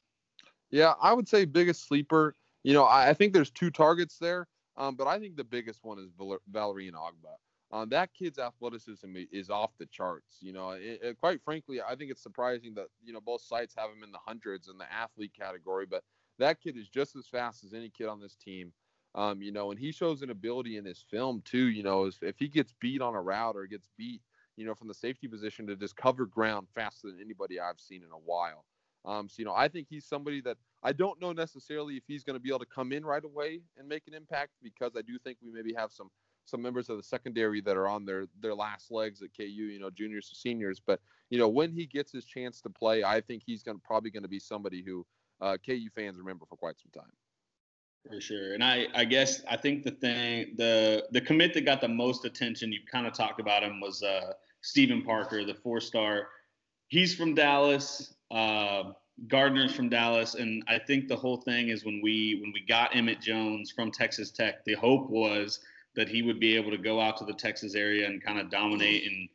Yeah, I would say biggest sleeper. You know, I, I think there's two targets there. Um, but I think the biggest one is Val- Valérien Ogbah. Um, that kid's athleticism is off the charts. You know, it, it, quite frankly, I think it's surprising that you know both sites have him in the hundreds in the athlete category, but that kid is just as fast as any kid on this team. Um, you know, and he shows an ability in his film too. You know, if, if he gets beat on a route or gets beat, you know, from the safety position to just cover ground faster than anybody I've seen in a while. Um, so you know, I think he's somebody that I don't know necessarily if he's going to be able to come in right away and make an impact because I do think we maybe have some some members of the secondary that are on their their last legs at KU, you know, juniors to seniors. But you know, when he gets his chance to play, I think he's going to probably going to be somebody who uh, KU fans remember for quite some time.
For sure, and I I guess I think the thing the the commit that got the most attention, you kind of talked about him, was uh, Steven Parker, the four star. He's from Dallas. Uh, Gardner's from Dallas, and I think the whole thing is when we when we got Emmett Jones from Texas Tech, the hope was that he would be able to go out to the Texas area and kind of dominate and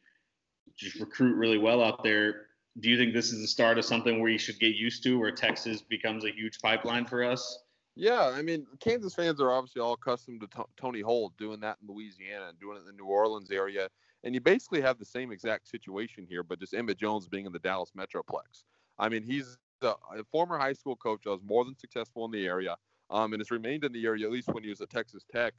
just recruit really well out there. Do you think this is the start of something where you should get used to, where Texas becomes a huge pipeline for us?
Yeah, I mean, Kansas fans are obviously all accustomed to t- Tony Hull doing that in Louisiana and doing it in the New Orleans area, and you basically have the same exact situation here, but just Emmett Jones being in the Dallas Metroplex. I mean, he's a, a former high school coach that was more than successful in the area, um, and has remained in the area at least when he was at Texas Tech.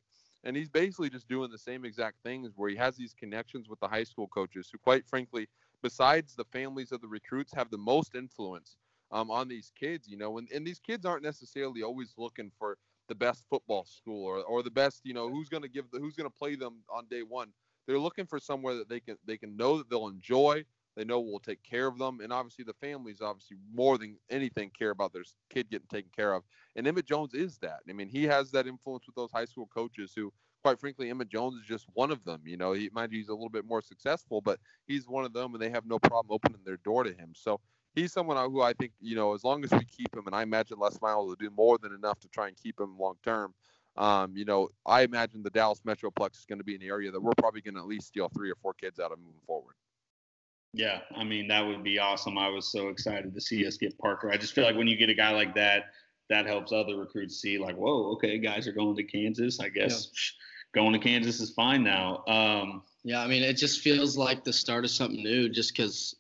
And he's basically just doing the same exact things where he has these connections with the high school coaches who, quite frankly, besides the families of the recruits, have the most influence um, on these kids. You know, and, and these kids aren't necessarily always looking for the best football school or, or the best, you know, who's going to give the, who's going to play them on day one. They're looking for somewhere that they can they can know that they'll enjoy, they know we'll take care of them, and obviously the families obviously more than anything care about their kid getting taken care of. And Emmett Jones is that. I mean, he has that influence with those high school coaches who, quite frankly, Emmett Jones is just one of them. You know, he you, he's a little bit more successful, but he's one of them, and they have no problem opening their door to him. So he's someone who I think, you know, as long as we keep him, and I imagine Les Miles will do more than enough to try and keep him long term. Um, you know, I imagine the Dallas Metroplex is going to be an area that we're probably going to at least steal three or four kids out of moving forward.
Yeah, I mean that would be awesome. I was so excited to see us get Parker. I just feel like when you get a guy like that, that helps other recruits see like, whoa, okay, guys are going to Kansas. I guess yeah. going to Kansas is fine now. Um,
yeah, I mean it just feels like the start of something new, just because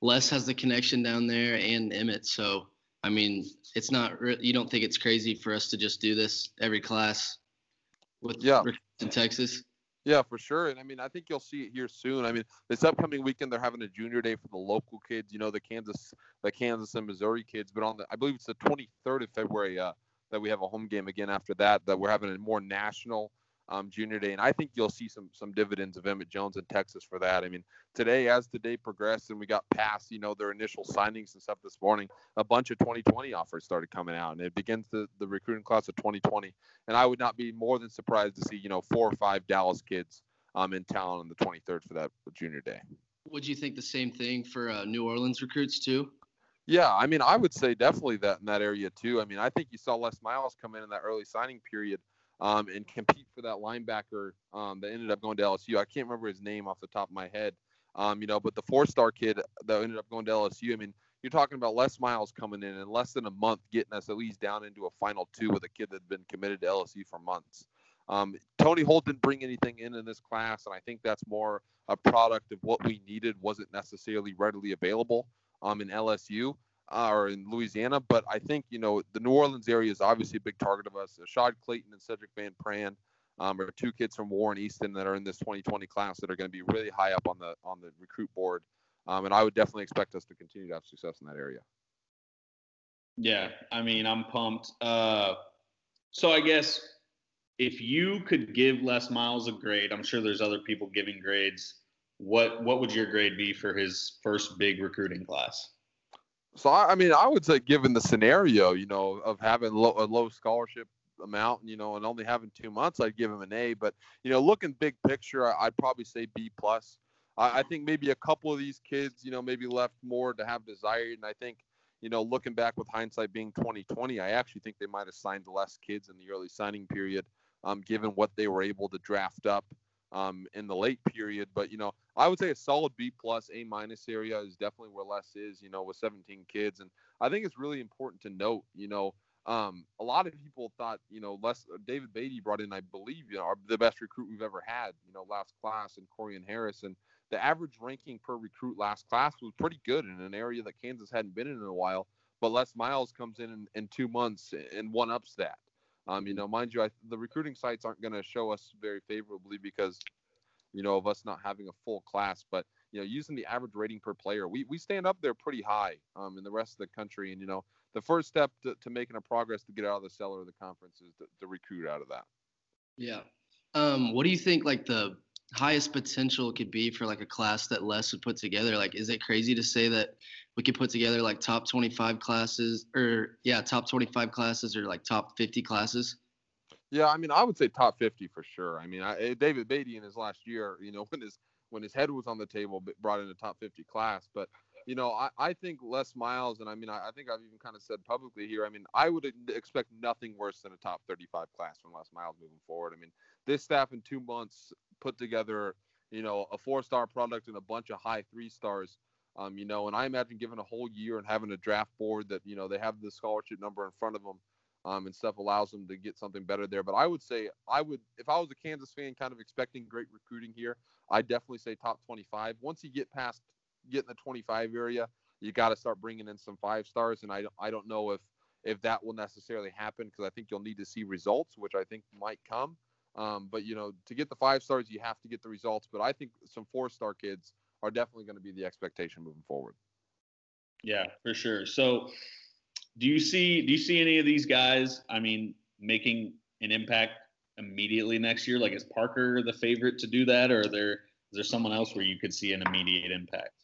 Les has the connection down there and Emmett. So I mean, it's not. Re- you don't think it's crazy for us to just do this every class with
yeah.
in Texas?
Yeah, for sure. And I mean, I think you'll see it here soon. I mean, this upcoming weekend they're having a junior day for the local kids. You know, the Kansas, the Kansas and Missouri kids. But on the, I believe it's the 23rd of February uh, that we have a home game again. After that, that we're having a more national um, junior day, and I think you'll see some some dividends of Emmett Jones in Texas for that. I mean, today as the day progressed and we got past you know their initial signings and stuff this morning, a bunch of 2020 offers started coming out, and it begins the the recruiting class of 2020. And I would not be more than surprised to see you know four or five Dallas kids um, in town on the 23rd for that junior day.
Would you think the same thing for uh, New Orleans recruits too?
Yeah, I mean, I would say definitely that in that area too. I mean, I think you saw Les Miles come in in that early signing period um, and compete for that linebacker um, that ended up going to LSU. I can't remember his name off the top of my head, um, you know, but the four-star kid that ended up going to LSU. I mean, you're talking about Les Miles coming in in less than a month, getting us at least down into a final two with a kid that had been committed to LSU for months. Um, Tony Hull didn't bring anything in in this class, and I think that's more a product of what we needed wasn't necessarily readily available um, in LSU uh, or in Louisiana. But I think you know the New Orleans area is obviously a big target of us. Shad Clayton and Cedric Van Pran um, are two kids from Warren Easton that are in this 2020 class that are going to be really high up on the on the recruit board. Um, and I would definitely expect us to continue to have success in that area.
Yeah, I mean, I'm pumped. Uh, so I guess if you could give Les Miles a grade, I'm sure there's other people giving grades. What what would your grade be for his first big recruiting class?
So I, I mean, I would say, given the scenario, you know, of having a low scholarship amount, you know, and only having two months, I'd give him an A. But you know, looking big picture, I'd probably say B plus. I, I think maybe a couple of these kids, you know, maybe left more to have desired, and I think you know, looking back with hindsight being 2020, I actually think they might have signed less kids in the early signing period, um, given what they were able to draft up um, in the late period. But you know, I would say a solid B plus, A minus area is definitely where Les is. You know, with 17 kids, and I think it's really important to note. You know, um, a lot of people thought, you know, Les David Beaty brought in, I believe, you know, our, the best recruit we've ever had. You know, last class, and Corione Harris, and the average ranking per recruit last class was pretty good in an area that Kansas hadn't been in in a while. But Les Miles comes in in, in two months and one ups that. Um, you know, mind you, I, the recruiting sites aren't going to show us very favorably because, you know, of us not having a full class. But you know, using the average rating per player, we we stand up there pretty high um, in the rest of the country. And you know, the first step to, to making a progress to get out of the cellar of the conference is to, to recruit out of that.
Yeah. Um, what do you think? Like the highest potential could be for like a class that Les would put together? Like, is it crazy to say that we could put together like top 25 classes or yeah, top 25 classes or like top 50 classes?
Yeah, I mean, I would say top 50 for sure. I mean, I, eh, David Beaty in his last year, you know, when his when his head was on the table, brought in a top 50 class. But you know, I, I think Les Miles, and I mean, I, I think I've even kind of said publicly here. I mean, I would expect nothing worse than a top 35 class from Les Miles moving forward. I mean, this staff in two months put together, you know, a four-star product and a bunch of high three stars. Um, you know, and I imagine given a whole year and having a draft board that you know they have the scholarship number in front of them, um, and stuff allows them to get something better there. But I would say I would, if I was a Kansas fan, kind of expecting great recruiting here, I definitely say top 25. Once you get past get in the 25 area, you got to start bringing in some five stars, and I I don't know if if that will necessarily happen because I think you'll need to see results, which I think might come. Um, but you know, to get the five stars, you have to get the results. But I think some four star kids are definitely going to be the expectation moving forward.
Yeah, for sure. So, do you see do you see any of these guys? I mean, making an impact immediately next year? Like, is Parker the favorite to do that, or there is there someone else where you could see an immediate impact?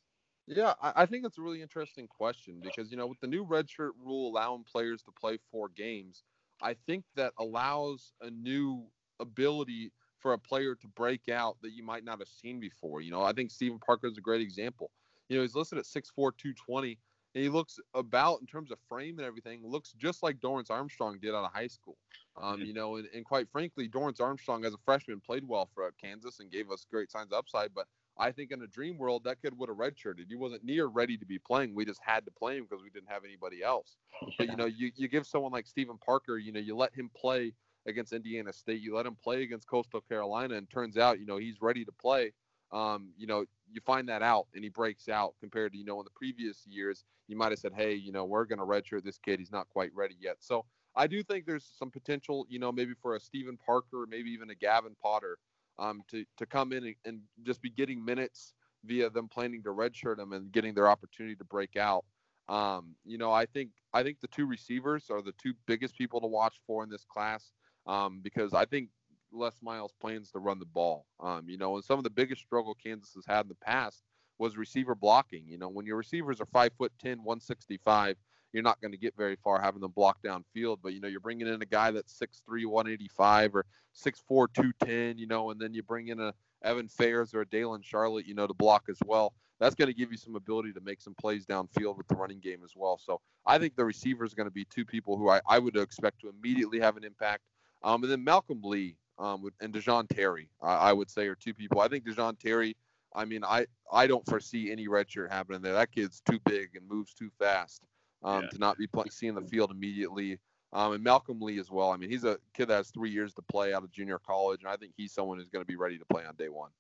Yeah, I, I think it's a really interesting question because you know with the new redshirt rule allowing players to play four games, I think that allows a new ability for a player to break out that you might not have seen before. You know, I think Stephen Parker is a great example. You know, he's listed at 6'4", 220, and he looks about in terms of frame and everything, looks just like Dorance Armstrong did out of high school. Um, you know, and, and quite frankly, Dorance Armstrong as a freshman played well for Kansas and gave us great signs of upside. But I think in a dream world, that kid would have redshirted. He wasn't near ready to be playing. We just had to play him because we didn't have anybody else. Yeah. But you know, you, you give someone like Stephen Parker, you know, you let him play against Indiana State. You let him play against Coastal Carolina, and turns out, you know, he's ready to play. Um, you know, you find that out, and he breaks out compared to, you know, in the previous years, you might have said, hey, you know, we're going to redshirt this kid. He's not quite ready yet. So I do think there's some potential, you know, maybe for a Stephen Parker, maybe even a Gavin Potter, um, to to come in and, and just be getting minutes via them planning to redshirt them and getting their opportunity to break out. Um, you know, I think I think the two receivers are the two biggest people to watch for in this class um, because I think Les Miles plans to run the ball. Um, you know, and some of the biggest struggle Kansas has had in the past was receiver blocking. You know, when your receivers are five foot 10, 165, you're not going to get very far having them block downfield. But you know, you're bringing in a guy that's 6'3", 185 or 6'4", 210. You know, and then you bring in a Evan Fairs or a Daylon Charlot, you know, to block as well. That's going to give you some ability to make some plays downfield with the running game as well. So I think the receivers are going to be two people who I, I would expect to immediately have an impact Um, and then Malcolm Lee um, and Da'Jon Terry, I, I would say, are two people. I think Da'Jon Terry. I mean, I I don't foresee any redshirt happening there. That kid's too big and moves too fast um,
Yeah.
to not be playing, seeing the field immediately. Um, and Malcolm Lee as well. I mean, he's a kid that has three years to play out of junior college, and I think he's someone who's going to be ready to play on day one.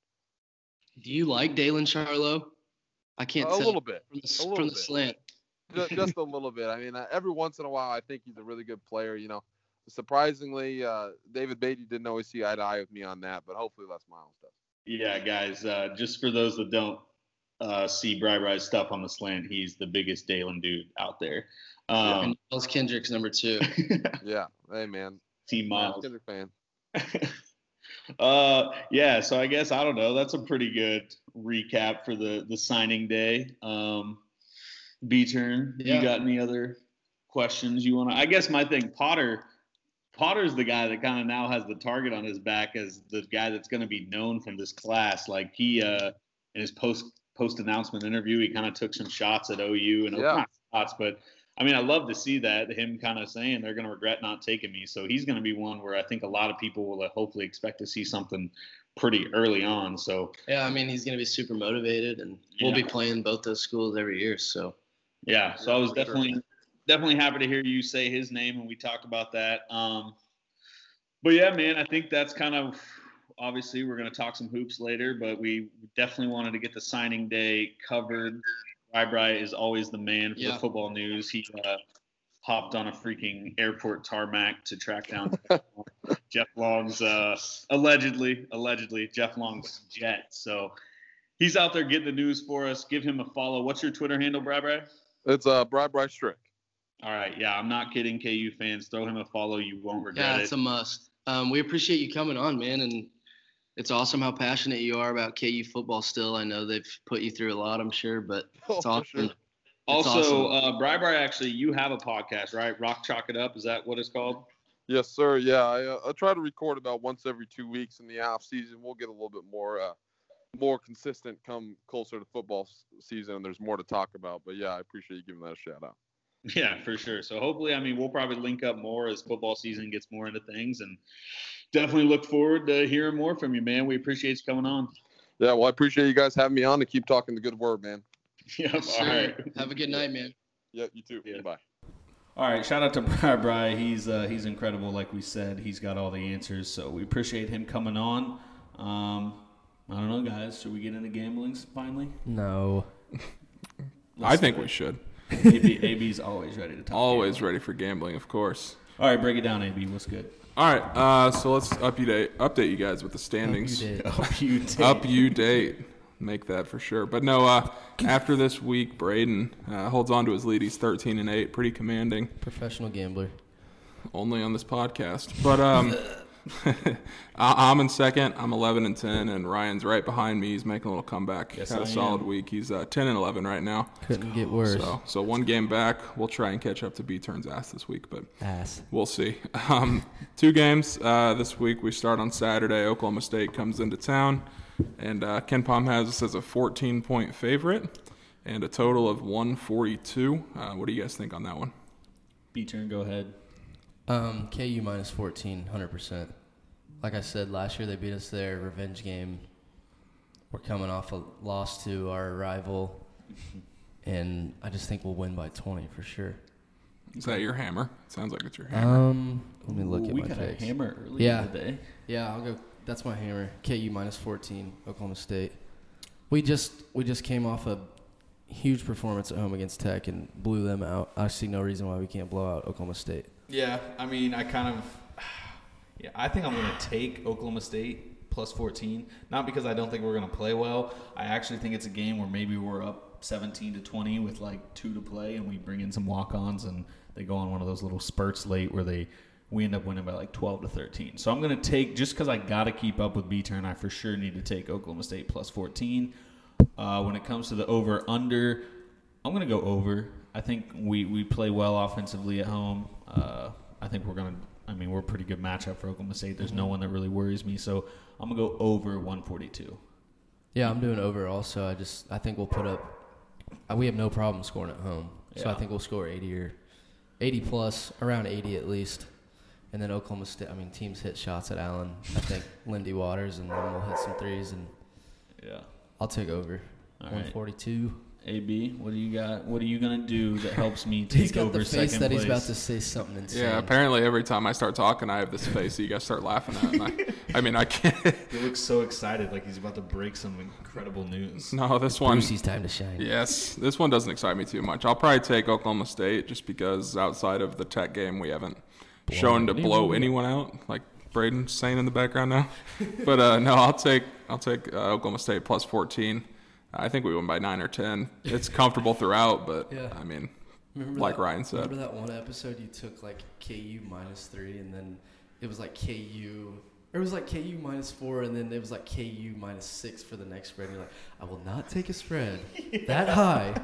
Do you like Daylon Charlot? I can't
say
a
little bit,
from the,
a
s-
little
from the slant.
Ju- just a little bit. I mean, uh, every once in a while, I think he's a really good player. You know, surprisingly, uh, David Beaty didn't always see eye to eye with me on that, but hopefully Les Miles does.
Yeah, guys. Uh, just for those that don't uh, see Bri Bri's stuff on the slant, he's the biggest Daylon dude out there. Um,
and Miles Kendrick's number two.
Yeah. Hey, man.
Team Miles.
Kendrick fan.
uh, yeah. So I guess I don't know. That's a pretty good recap for the the signing day. Um, B turn.
Yeah.
You got any other questions you want to? I guess my thing, Potter. Potter's the guy that kind of now has the target on his back as the guy that's going to be known from this class. Like he, uh, in his post post announcement interview, he kind of took some shots at OU and
Yeah.
not shots, but I mean, I love to see that him kind of saying they're going to regret not taking me. So he's going to be one where I think a lot of people will uh, hopefully expect to see something pretty early on. So
Yeah, I mean he's gonna be super motivated, and we'll be playing both those schools every year. So
yeah, so I was
for sure.
definitely definitely happy to hear you say his name when we talk about that. Um, but yeah, man, I think that's kind of obviously we're going to talk some hoops later, but we definitely wanted to get the signing day covered. Bri is always the man for
Yeah.
the football news. He uh, hopped on a freaking airport tarmac to track down Jeff Long's uh, allegedly allegedly Jeff Long's jet. So he's out there getting the news for us. Give him a follow. What's your Twitter handle, Bry Bri?
It's uh, Brad Bryce Strick.
All right, yeah, I'm not kidding, KU fans. Throw him a follow. You won't regret
yeah,
it.
Yeah, it's a must. Um, we appreciate you coming on, man, and it's awesome how passionate you are about KU football. Still, I know they've put you through a lot, I'm sure, but
Oh,
it's
for
awesome.
sure.
It's
also,
awesome.
uh, Bri Bri, actually, you have a podcast, right? Rock Chalk It Up. Is that what it's called?
Yes, sir. Yeah, I, uh, I try to record about once every two weeks in the off season. We'll get a little bit more uh, more consistent come closer to football season, and there's more to talk about. But yeah, I appreciate you giving that a shout out.
Yeah, for sure. So hopefully, I mean, we'll probably link up more as football season gets more into things, and definitely look forward to hearing more from you, man. We appreciate you coming on.
Yeah, well, I appreciate you guys having me on to keep talking the good word, man.
Yeah,
Yes,
all
sir.
right.
Have a good night, man.
Yeah, you too.
Yeah.
Bye.
All right, shout out to Bri Bri. He's uh, he's incredible. Like we said, he's got all the answers. So we appreciate him coming on. Um, I don't know, guys. Should we get into gambling finally?
No.
I think we should.
AB, AB's always ready to talk.
Always
gambling.
ready for gambling, of course.
All right, break it down, AB. What's good?
All right, uh, so let's update update you guys with the standings.
Up you date.
Up you date. Make that for sure. But no, uh, after this week, Braden uh, holds on to his lead. He's 13 and 8, pretty commanding.
Professional gambler.
Only on this podcast. But um, I- I'm in second. I'm 11 and 10, and Ryan's right behind me. He's making a little comeback.
Yes,
Had a
I
solid
am.
week. He's uh, 10 and 11 right now.
Couldn't get worse.
So, so one game back. We'll try and catch up to B turns ass this week, but
Ass.
We'll see. Um, two games uh, this week. We start on Saturday. Oklahoma State comes into town, and uh, KenPom has us as a 14 point favorite and a total of 142. Uh, what do you guys think on that one?
B turn. Go ahead.
Um, KU minus 14, 100%. Like I said, last year they beat us there, revenge game. We're coming off a loss to our rival, and I just think we'll win by 20 for sure.
Is that your hammer? Sounds like it's your hammer.
Um, let me look
Ooh,
at
we
my
got
picks.
a hammer early
Yeah.
in the day.
Yeah, I'll go. That's my hammer. KU minus 14, Oklahoma State. We just we just came off a huge performance at home against Tech and blew them out. I see no reason why we can't blow out Oklahoma State.
Yeah, I mean, I kind of, yeah, I think I'm going to take Oklahoma State plus 14. Not because I don't think we're going to play well. I actually think it's a game where maybe we're up 17 to 20 with like two to play, and we bring in some walk-ons, and they go on one of those little spurts late where they we end up winning by like 12 to 13. So I'm going to take just because I got to keep up with B turn. I for sure need to take Oklahoma State plus 14. Uh, when it comes to the over under, I'm going to go over. I think we, we play well offensively at home. Uh, I think we're going to, I mean, we're a pretty good matchup for Oklahoma State. There's no one that really worries me. So I'm going to go over 142.
Yeah, I'm doing over also. I just I think we'll put up. uh, We have no problem scoring at home, so I think we'll score 80 or 80 plus, around 80 at least, And then Oklahoma State. I mean, teams hit shots at Allen. I think Lindy Waters, and then we'll hit some threes, and
Yeah.
I'll take over.
All right.
142.
AB, what do you got? What are you gonna do that helps me take
He's got
over
the face
second
that
place?
he's about to say something insane.
Yeah, apparently every time I start talking, I have this face that you guys start laughing at. And I, I mean, I can't.
He looks so excited, like he's about to break some incredible news.
No, this one.
Brucey's time to shine.
Yes, this one doesn't excite me too much. I'll probably take Oklahoma State just because outside of the Tech game, we haven't shown to blow anyone out, like Braden's saying in the background now. but uh, no, I'll take I'll take uh, Oklahoma State plus 14. I think we won by nine or ten. It's comfortable throughout, but
Yeah.
I mean,
Remember
like
that,
Ryan said,
Remember that one episode you took like KU minus three, and then it was like KU. It was like KU minus four, and then it was like KU minus six for the next spread. And you're like, I will not take a spread that high.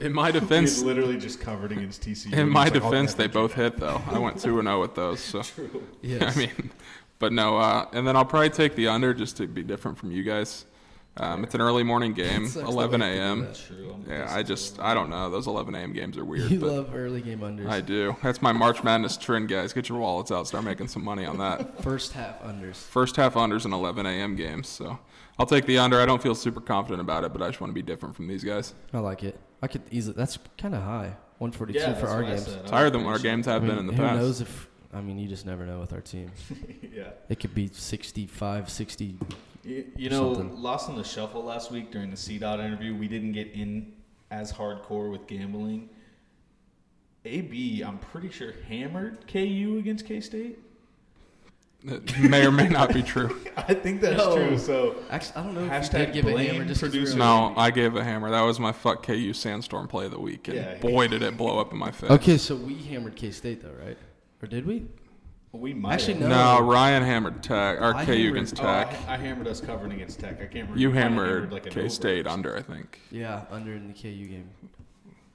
in my defense,
literally just covered against TCU.
In my
it's like,
defense, they both hit though. I went two and zero with those. So
Yes.
I mean, but no. Uh, and then I'll probably take the under just to be different from you guys. Um, it's an early morning game, 11
we have to do
a.m.
I'm
Yeah, I just I don't know. Those 11 a.m. games are weird.
You
but
love early game unders.
I do. That's my March Madness trend, guys. Get your wallets out. Start making some money on that.
First half unders.
First half unders in 11 a.m. games. So I'll take the under. I don't feel super confident about it, but I just want to be different from these guys.
I like it. I could easily. That's kind of high. 142
Yeah,
for our games.
It's higher than what our games have
I mean,
been in the
who
past.
knows if? I mean, you just never know with our team.
yeah.
It could be 65, 60.
You, you know,
something.
lost in the shuffle last week during the C dot interview. We didn't get in as hardcore with gambling. AB, I'm pretty sure hammered KU against K State.
It may or may not be true.
I think that's
No.
true. So
Actually, I don't know if
Hashtag
you did give a
blame
hammer just 'cause we
producer.
were-
No, I gave a hammer. That was my fuck KU Sandstorm play of the week, and
Yeah.
boy did it blow up in my face.
Okay, so we hammered K State though, right? Or did we?
We might
Actually,
have.
no.
No, Ryan hammered Tech or
I
KU
hammered-
against
Oh,
Tech.
I, I hammered us covering against Tech. I can't remember.
you
I
hammered,
like an
K State
over.
under, I think.
Yeah, under in the KU game.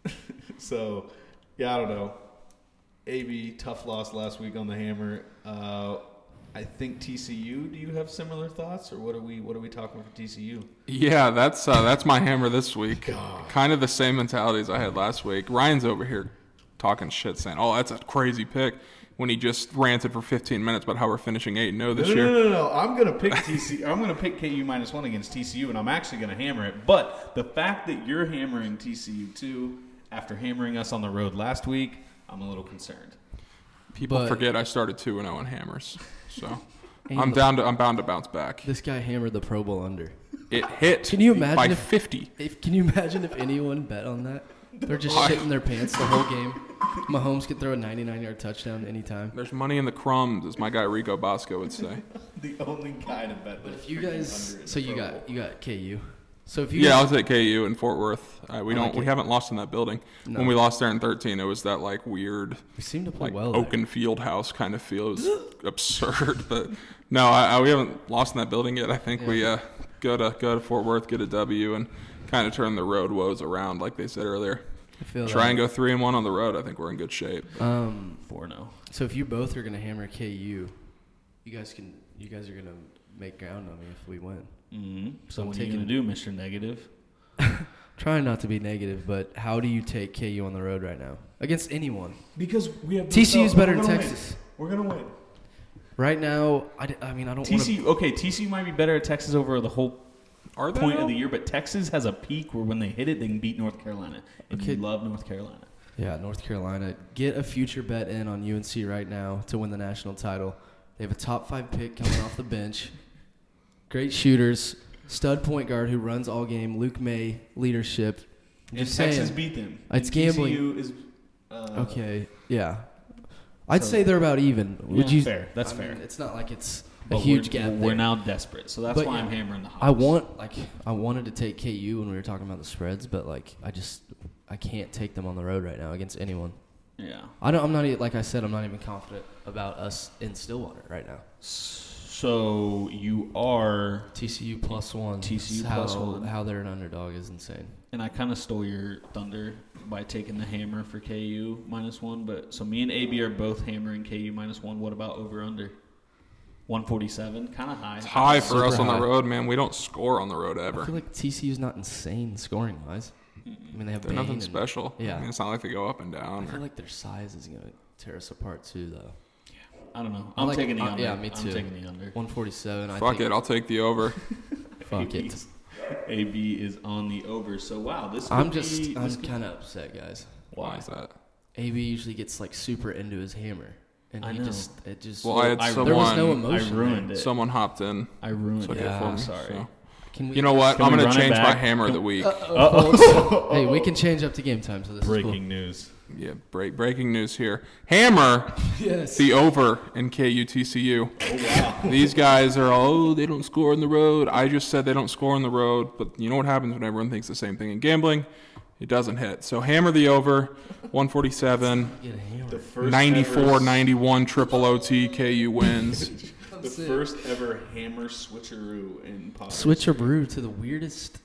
So, yeah, I don't know. AB tough loss last week on the hammer. Uh, I think TCU. Do you have similar thoughts, or what are we? What are we talking about for TCU?
Yeah, that's uh, that's my hammer this week. Kind of the same mentality as I had last week. Ryan's over here talking shit, saying, "Oh, that's a crazy pick." When he just ranted for 15 minutes about how we're finishing eight and zero this
no,
year.
No, no, no, no. I'm gonna pick TCU. I'm gonna pick KU minus one against TCU, and I'm actually gonna hammer it. But the fact that you're hammering TCU too after hammering us on the road last week, I'm a little concerned.
People
But-
forget I started two and zero in hammers, so I'm
the-
down to I'm bound to bounce back.
This guy hammered the Pro Bowl under.
It hit.
Can you imagine
by
if
50?
If, can you imagine if anyone bet on that? They're just
I-
shitting their pants the whole game. Mahomes could throw a 99-yard touchdown anytime.
There's money in the crumbs, as my guy Rico Bosco would say.
The only guy to bet.
But if you guys, so you got you got KU. So if you
Yeah, I
was
at KU in Fort Worth. Uh, we
I
don't.
like
we
it.
haven't lost in that building.
No.
When we lost there in 13, it was that like weird,
we seem to play
like
well. there.
Oaken Field House kind of feel. It was absurd, but no, I, I, we haven't lost in that building yet. I think we uh, go to go to Fort Worth, get a W, and kind of turn the road woes around, like they said earlier.
I feel
Try
that.
and go three and one on the road. I think we're in good shape.
Um,
Four no.
so if you both are gonna hammer KU, you guys can. You guys are gonna make ground on me if we win.
Mm-hmm. So
I'm
what are you gonna do, Mister Negative?
Trying not to be negative, but how do you take KU on the road right now against anyone?
Because we have
TCU's
no-
better
we're
than Texas.
win. We're gonna win.
Right now, I, d- I mean I don't want
TCU. Okay, TCU might be better at Texas over the whole
Are they
point
though?
of the year, but Texas has a peak where when they hit it, they can beat North Carolina. And
Okay.
you love North Carolina.
Yeah, North Carolina. Get a future bet in on UNC right now to win the national title. They have a top five pick coming off the bench. Great shooters. Stud point guard who runs all game. Luke Maye, leadership. I'm
And Texas
saying.
beat them.
It's
And
gambling.
TCU is uh,
Okay, yeah. I'd
So-
say they're about even. Would
Yeah,
you?
fair. That's
I
fair.
mean, it's not like it's a huge gap.
We're
there.
now desperate, so that's
But
why
yeah,
I'm hammering the.
I want like I wanted to take KU when we were talking about the spreads, but like I just I can't take them on the road right now against anyone.
Yeah.
I don't. I'm not even like I said. I'm not even confident about us in Stillwater right now.
So you are,
TCU plus one.
TCU
how,
plus one.
How they're an underdog is insane.
and I kind of stole your thunder by taking the hammer for KU minus one. But so me and AB are both hammering KU minus one. What about over under? One forty seven, kind of high.
It's high for
Super
us on
high.
the road, man. We don't score on the road ever.
I feel like TCU's not insane scoring wise. I mean, they have
They're
Bane
nothing
and-
special.
Yeah.
I mean, it's not like they go up and down.
I
down.
feel
Or,
like their size is gonna tear us apart too, though. Yeah.
I don't know.
I
I'm
like-
taking the
uh,
under.
yeah, me too.
I'm taking the under.
147. I
Fuck
think,
it, I'll take the over.
Fuck it.
AB is on the over. So wow, this.
I'm just,
be-
I'm
this could-
kind of upset, guys.
Why is that?
AB usually gets like super into his hammer, and
I
he
know.
just, it just.
Well, I had someone.
there was no emotion.
I ruined it.
Someone hopped in.
I ruined
took
it.
it
Yeah, I'm
sorry.
so.
Can we,
You know what?
Can
I'm
we
gonna
run it
change my
back?
hammer of the week.
Uh-oh, folks. hey, we can change up to game time, so this is
Breaking news.
Yeah, break, breaking news here. Hammer
Yes.
the over in KUTCU.
Oh wow.
These guys are all, oh, they don't score on the road. I just said they don't score on the road, but you know what happens when everyone thinks the same thing in gambling? It doesn't hit. So hammer the over, 147,
is cool. Get a hammer.
The first
94 91 triple OT, KU wins.
The first ever hammer switcheroo in pod.
Switcheroo to the weirdest.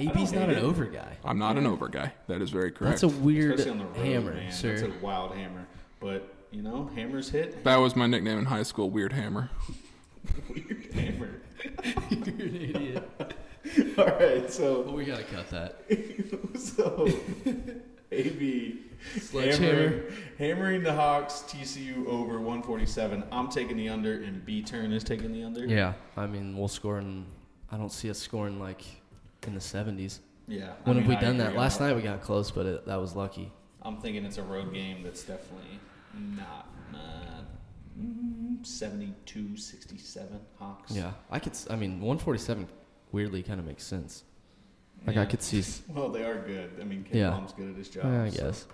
AB's
hate
not an
it.
over guy.
I'm not an over guy. That is very correct.
That's a weird
Especially on the road,
hammer,
man.
sir.
That's a wild hammer. But you know, hammers hit.
that was my nickname in high school, Weird Hammer.
Weird hammer.
You're an idiot.
All right, so
we gotta cut that.
so AB
Sledgehammer.
hammering, hammering the Hawks TCU over 147. I'm taking the under, and B turn is taking the under.
Yeah, I mean, we'll score in. I don't see us scoring like in the 70s.
Yeah. I
When
mean,
have we
I
done that? Last night we got close, but it, that was lucky.
I'm thinking it's a road game that's definitely not uh, mm, 72 67 Hawks.
Yeah, I could. I mean, 147 weirdly kind of makes sense. Like
Yeah.
I could see. s-
Well, they are good. I mean, Ken
Yeah.
Palm's good at his job.
I
so.
guess,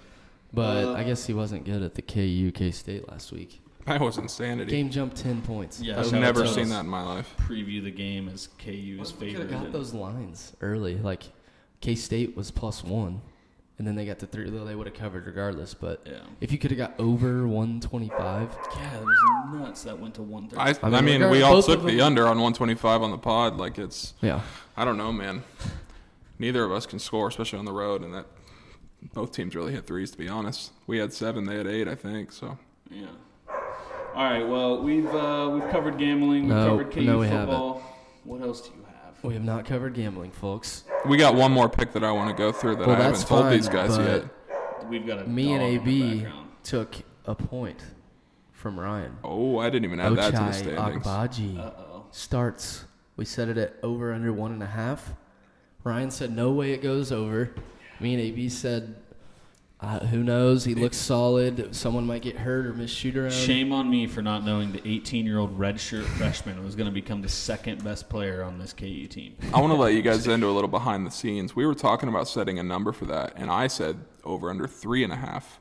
but
Uh,
I guess he wasn't good at the KU K State last week.
That was insanity.
Game jumped 10 points.
Yeah,
I've never seen that in my life.
Preview the game as KU's
We could
favorite.
have got those lines early. Like K State was plus one, and then they got to three. Though they would have covered regardless. But
Yeah.
if you could have got over 125,
Yeah, it was nuts. That went to 130.
I,
I
I
mean,
mean, we
regard-
all
both
took
of
the
them-
under on 125 on the pod. Like it's,
yeah,
I don't know, man. Neither of us can score, especially on the road, and that both teams really hit threes. To be honest, we had seven, they had eight, I think. So
Yeah. All right. Well, we've uh, we've covered gambling. We've
No,
covered KU
no, we haven't.
football. What else do you have?
We have not covered gambling, folks.
we got one more pick that I want to go through that
Well,
I haven't told these guys
but-
yet.
We've got a
Me and
dog in the
AB
background.
took a point from Ryan.
Oh, I didn't even add that to the
Ochai
standings.
Agbaji
Uh-oh.
starts. We set it at over under one and a half. Ryan said no way it goes over. Me and AB said, uh, who knows? He looks solid. Someone might get hurt or miss shoot around.
Shame on me for not knowing the 18-year-old redshirt freshman was going to become the second best player on this KU team.
I want to let you guys into a little behind the scenes. We were talking about setting a number for that, and I said over under three and a half,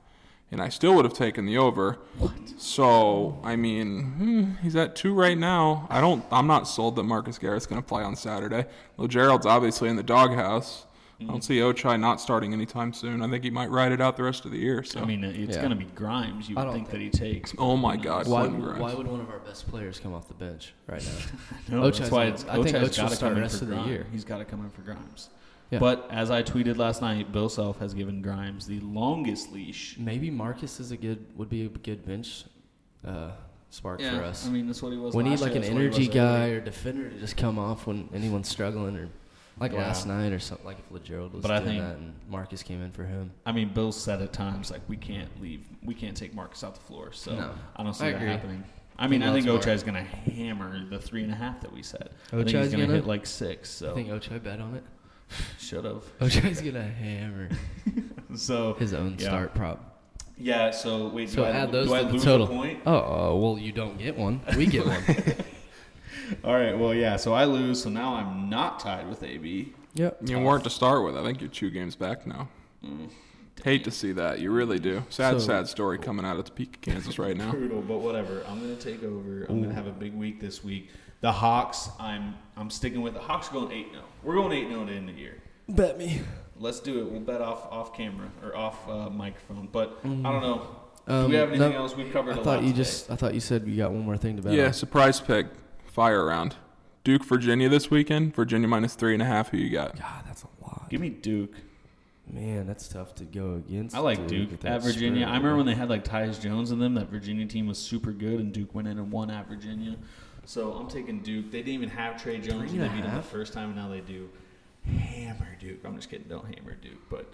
and I still would have taken the over. What? So I mean, hmm, he's at two right now. I don't. I'm not sold that Marcus Garrett's going to play on Saturday. Well, Gerald's obviously in the doghouse. I don't see Ochai not starting anytime soon. I think he might ride it out the rest of the year. So
I mean, it's
Yeah.
going to be Grimes. You
I
would
don't
think that he
think-
takes.
oh my God,
Why,
Quentin Grimes.
why would one of our best players come off the bench right now?
No,
Ochai's
that's why
on-
it's,
I think
Ochai's
Oach will
got to
start
come in
rest
for
of the
Grimes.
year.
He's got to come in for Grimes.
Yeah.
But as I tweeted last night, Bill Self has given Grimes the longest leash.
Maybe Marcus is a good would be a good bench uh, spark
Yeah,
for us.
I mean that's what he was.
we need
last
like
year,
an
that's what he
energy
was
guy
early.
or defender to just come off when anyone's struggling or like
Yeah.
last night or something like if Lagerald was
But I
doing
think-
that and Marcus came in for him.
I mean, Bill said at times like we can't leave, we can't take Marcus off the floor. So
No.
I don't see
I
that
agree.
happening. I mean, I think. Ochai's going to hammer the three and a half that we said. I think
Ochai's
he's going to hit like six. So
I think Ochai bet on it.
should have.
Ochai's gonna hammer
So
his own
yeah.
start prop.
Yeah. So wait.
So
do I,
add those
I
to the
lose
total.
A point?
Oh, uh, well, you don't get one. We get one.
All right. Well, yeah. So I lose. So now I'm not tied with AB.
yep.
You weren't to start with. I think you're two games back now. Hate to see that. You really do. Sad,
So-
sad story coming out of Topeka, Kansas right now.
Brutal, but whatever. I'm gonna take over. I'm gonna have a big week this week. The Hawks. I'm I'm sticking with the Hawks. Are going eight 0 We're going eight 0 to end the year.
Bet me.
Let's do it. We'll bet off off camera or off uh, microphone. But I don't know. do
Um,
we have anything
no,
else? We've covered.
I
a
thought
lot
you
today.
just. I thought you said you got one more thing to bet.
Yeah,
on.
surprise pick. Fire round. Duke, Virginia this weekend. Virginia minus three and a half. Who you got?
God, that's a lot.
give me Duke.
Man, that's tough to go against.
I like Duke
with
at
that
Virginia.
spread.
I remember when they had like Tyus Jones in them. That Virginia team was super good, and Duke went in and won at Virginia. So I'm taking Duke. They didn't even have Tre Jones
Three
when
and
they beat them the first time, and now they do. Hammer Duke. I'm just kidding. Don't hammer Duke, but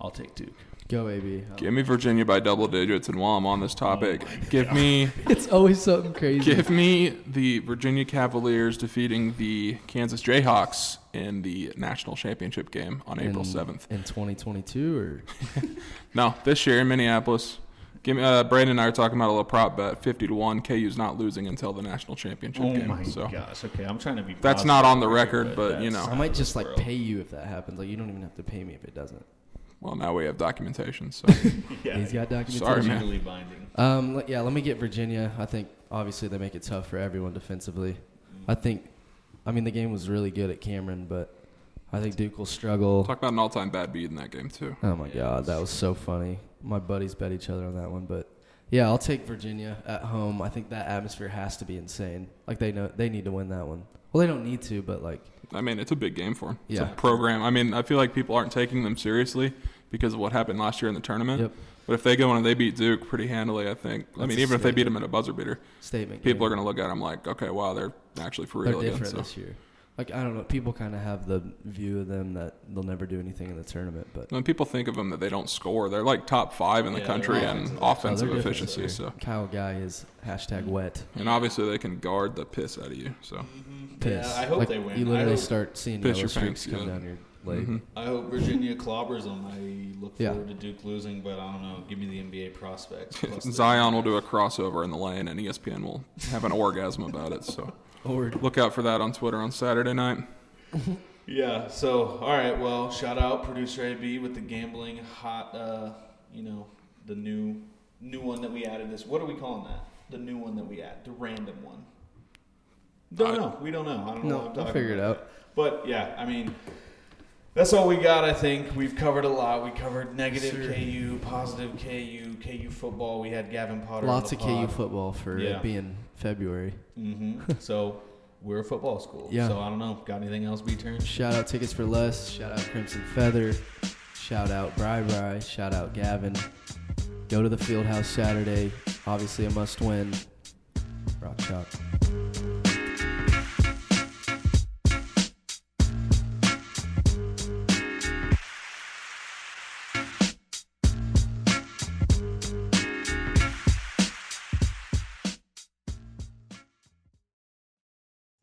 I'll take Duke.
Go AB.
Give me Virginia by double digits, and while I'm on this topic, give me
It's always something crazy.
give me the Virginia Cavaliers defeating the Kansas Jayhawks in the national championship game on April seventh.
in 2022 or
No, this year in Minneapolis. Give me, uh, Brandon and I are talking about a little prop bet, fifty to one. KU's not losing until the national championship
Oh
game.
my
so
gosh. Okay, I'm trying to be.
That's not on the record, but, you know.
I might just like pay you if that happens. Like you don't even have to pay me if it doesn't.
Well, now we have documentation. So
Yeah,
He's got documentation.
Sorry, man.
legally binding.
Um, le- yeah, let me get Virginia. I think obviously they make it tough for everyone defensively. I think, I mean, the game was really good at Cameron, but I think Duke will struggle.
talk about an all-time bad beat in that game too.
Oh my God, that was so funny. My buddies bet each other on that one, but yeah, I'll take Virginia at home. I think that atmosphere has to be insane. Like they know they need to win that one. Well, they don't need to, but like
I mean, it's a big game for them. It's
Yeah.
a program. I mean, I feel like people aren't taking them seriously because of what happened last year in the tournament.
Yep.
But if they go in and they beat Duke pretty handily, I think. I mean,
a
even if they beat them in a buzzer beater,
statement.
people
game.
are going to look at them like, okay, wow, they're actually for
They're
real again. So.
this year. Like I don't know, people kind of have the view of them that they'll never do anything in the tournament, but
When people think of them that they don't score, they're like top five in the
Yeah,
country oh,
they're
in
offensive.
Oh,
offensive
they're
efficiency. So,
Kyle Guy is hashtag mm-hmm. wet.
and obviously they can guard the piss out of you. So, mm-hmm.
Piss.
I hope
like,
they win.
You
I
literally
hope-
start seeing
Piss
yellow streaks
pants,
come
yeah.
down your leg.
Mhm.
I hope Virginia clobbers them. I look
Yeah.
forward to Duke losing, but I don't know. Give me the NBA prospects.
Zion will do a crossover in the lane, and ESPN will have an orgasm about it. So,
Or
look out for that on Twitter on Saturday night.
Yeah. So, all right. Well, shout out producer AB with the gambling hot. Uh, you know, the new new one that we added. This. What are we calling that? The new one that we add. The random one. Don't
I-
know. We don't know. I don't know. What I'm
we'll
talking
figure it out.
But yeah, I mean, that's all we got. I think we've covered a lot. We covered negative
Sure.
KU, positive KU, KU football. We had Gavin Potter.
lots of KU football for
Yeah.
it being February.
hmm so we're a football school.
Yeah.
So I don't know. Got anything else, B turn?
Shout out tickets for less. Shout out Crimson Feather. Shout out Bri Bri. Shout out Gavin. Go to the field house Saturday. Obviously a must win. Rock Chalk.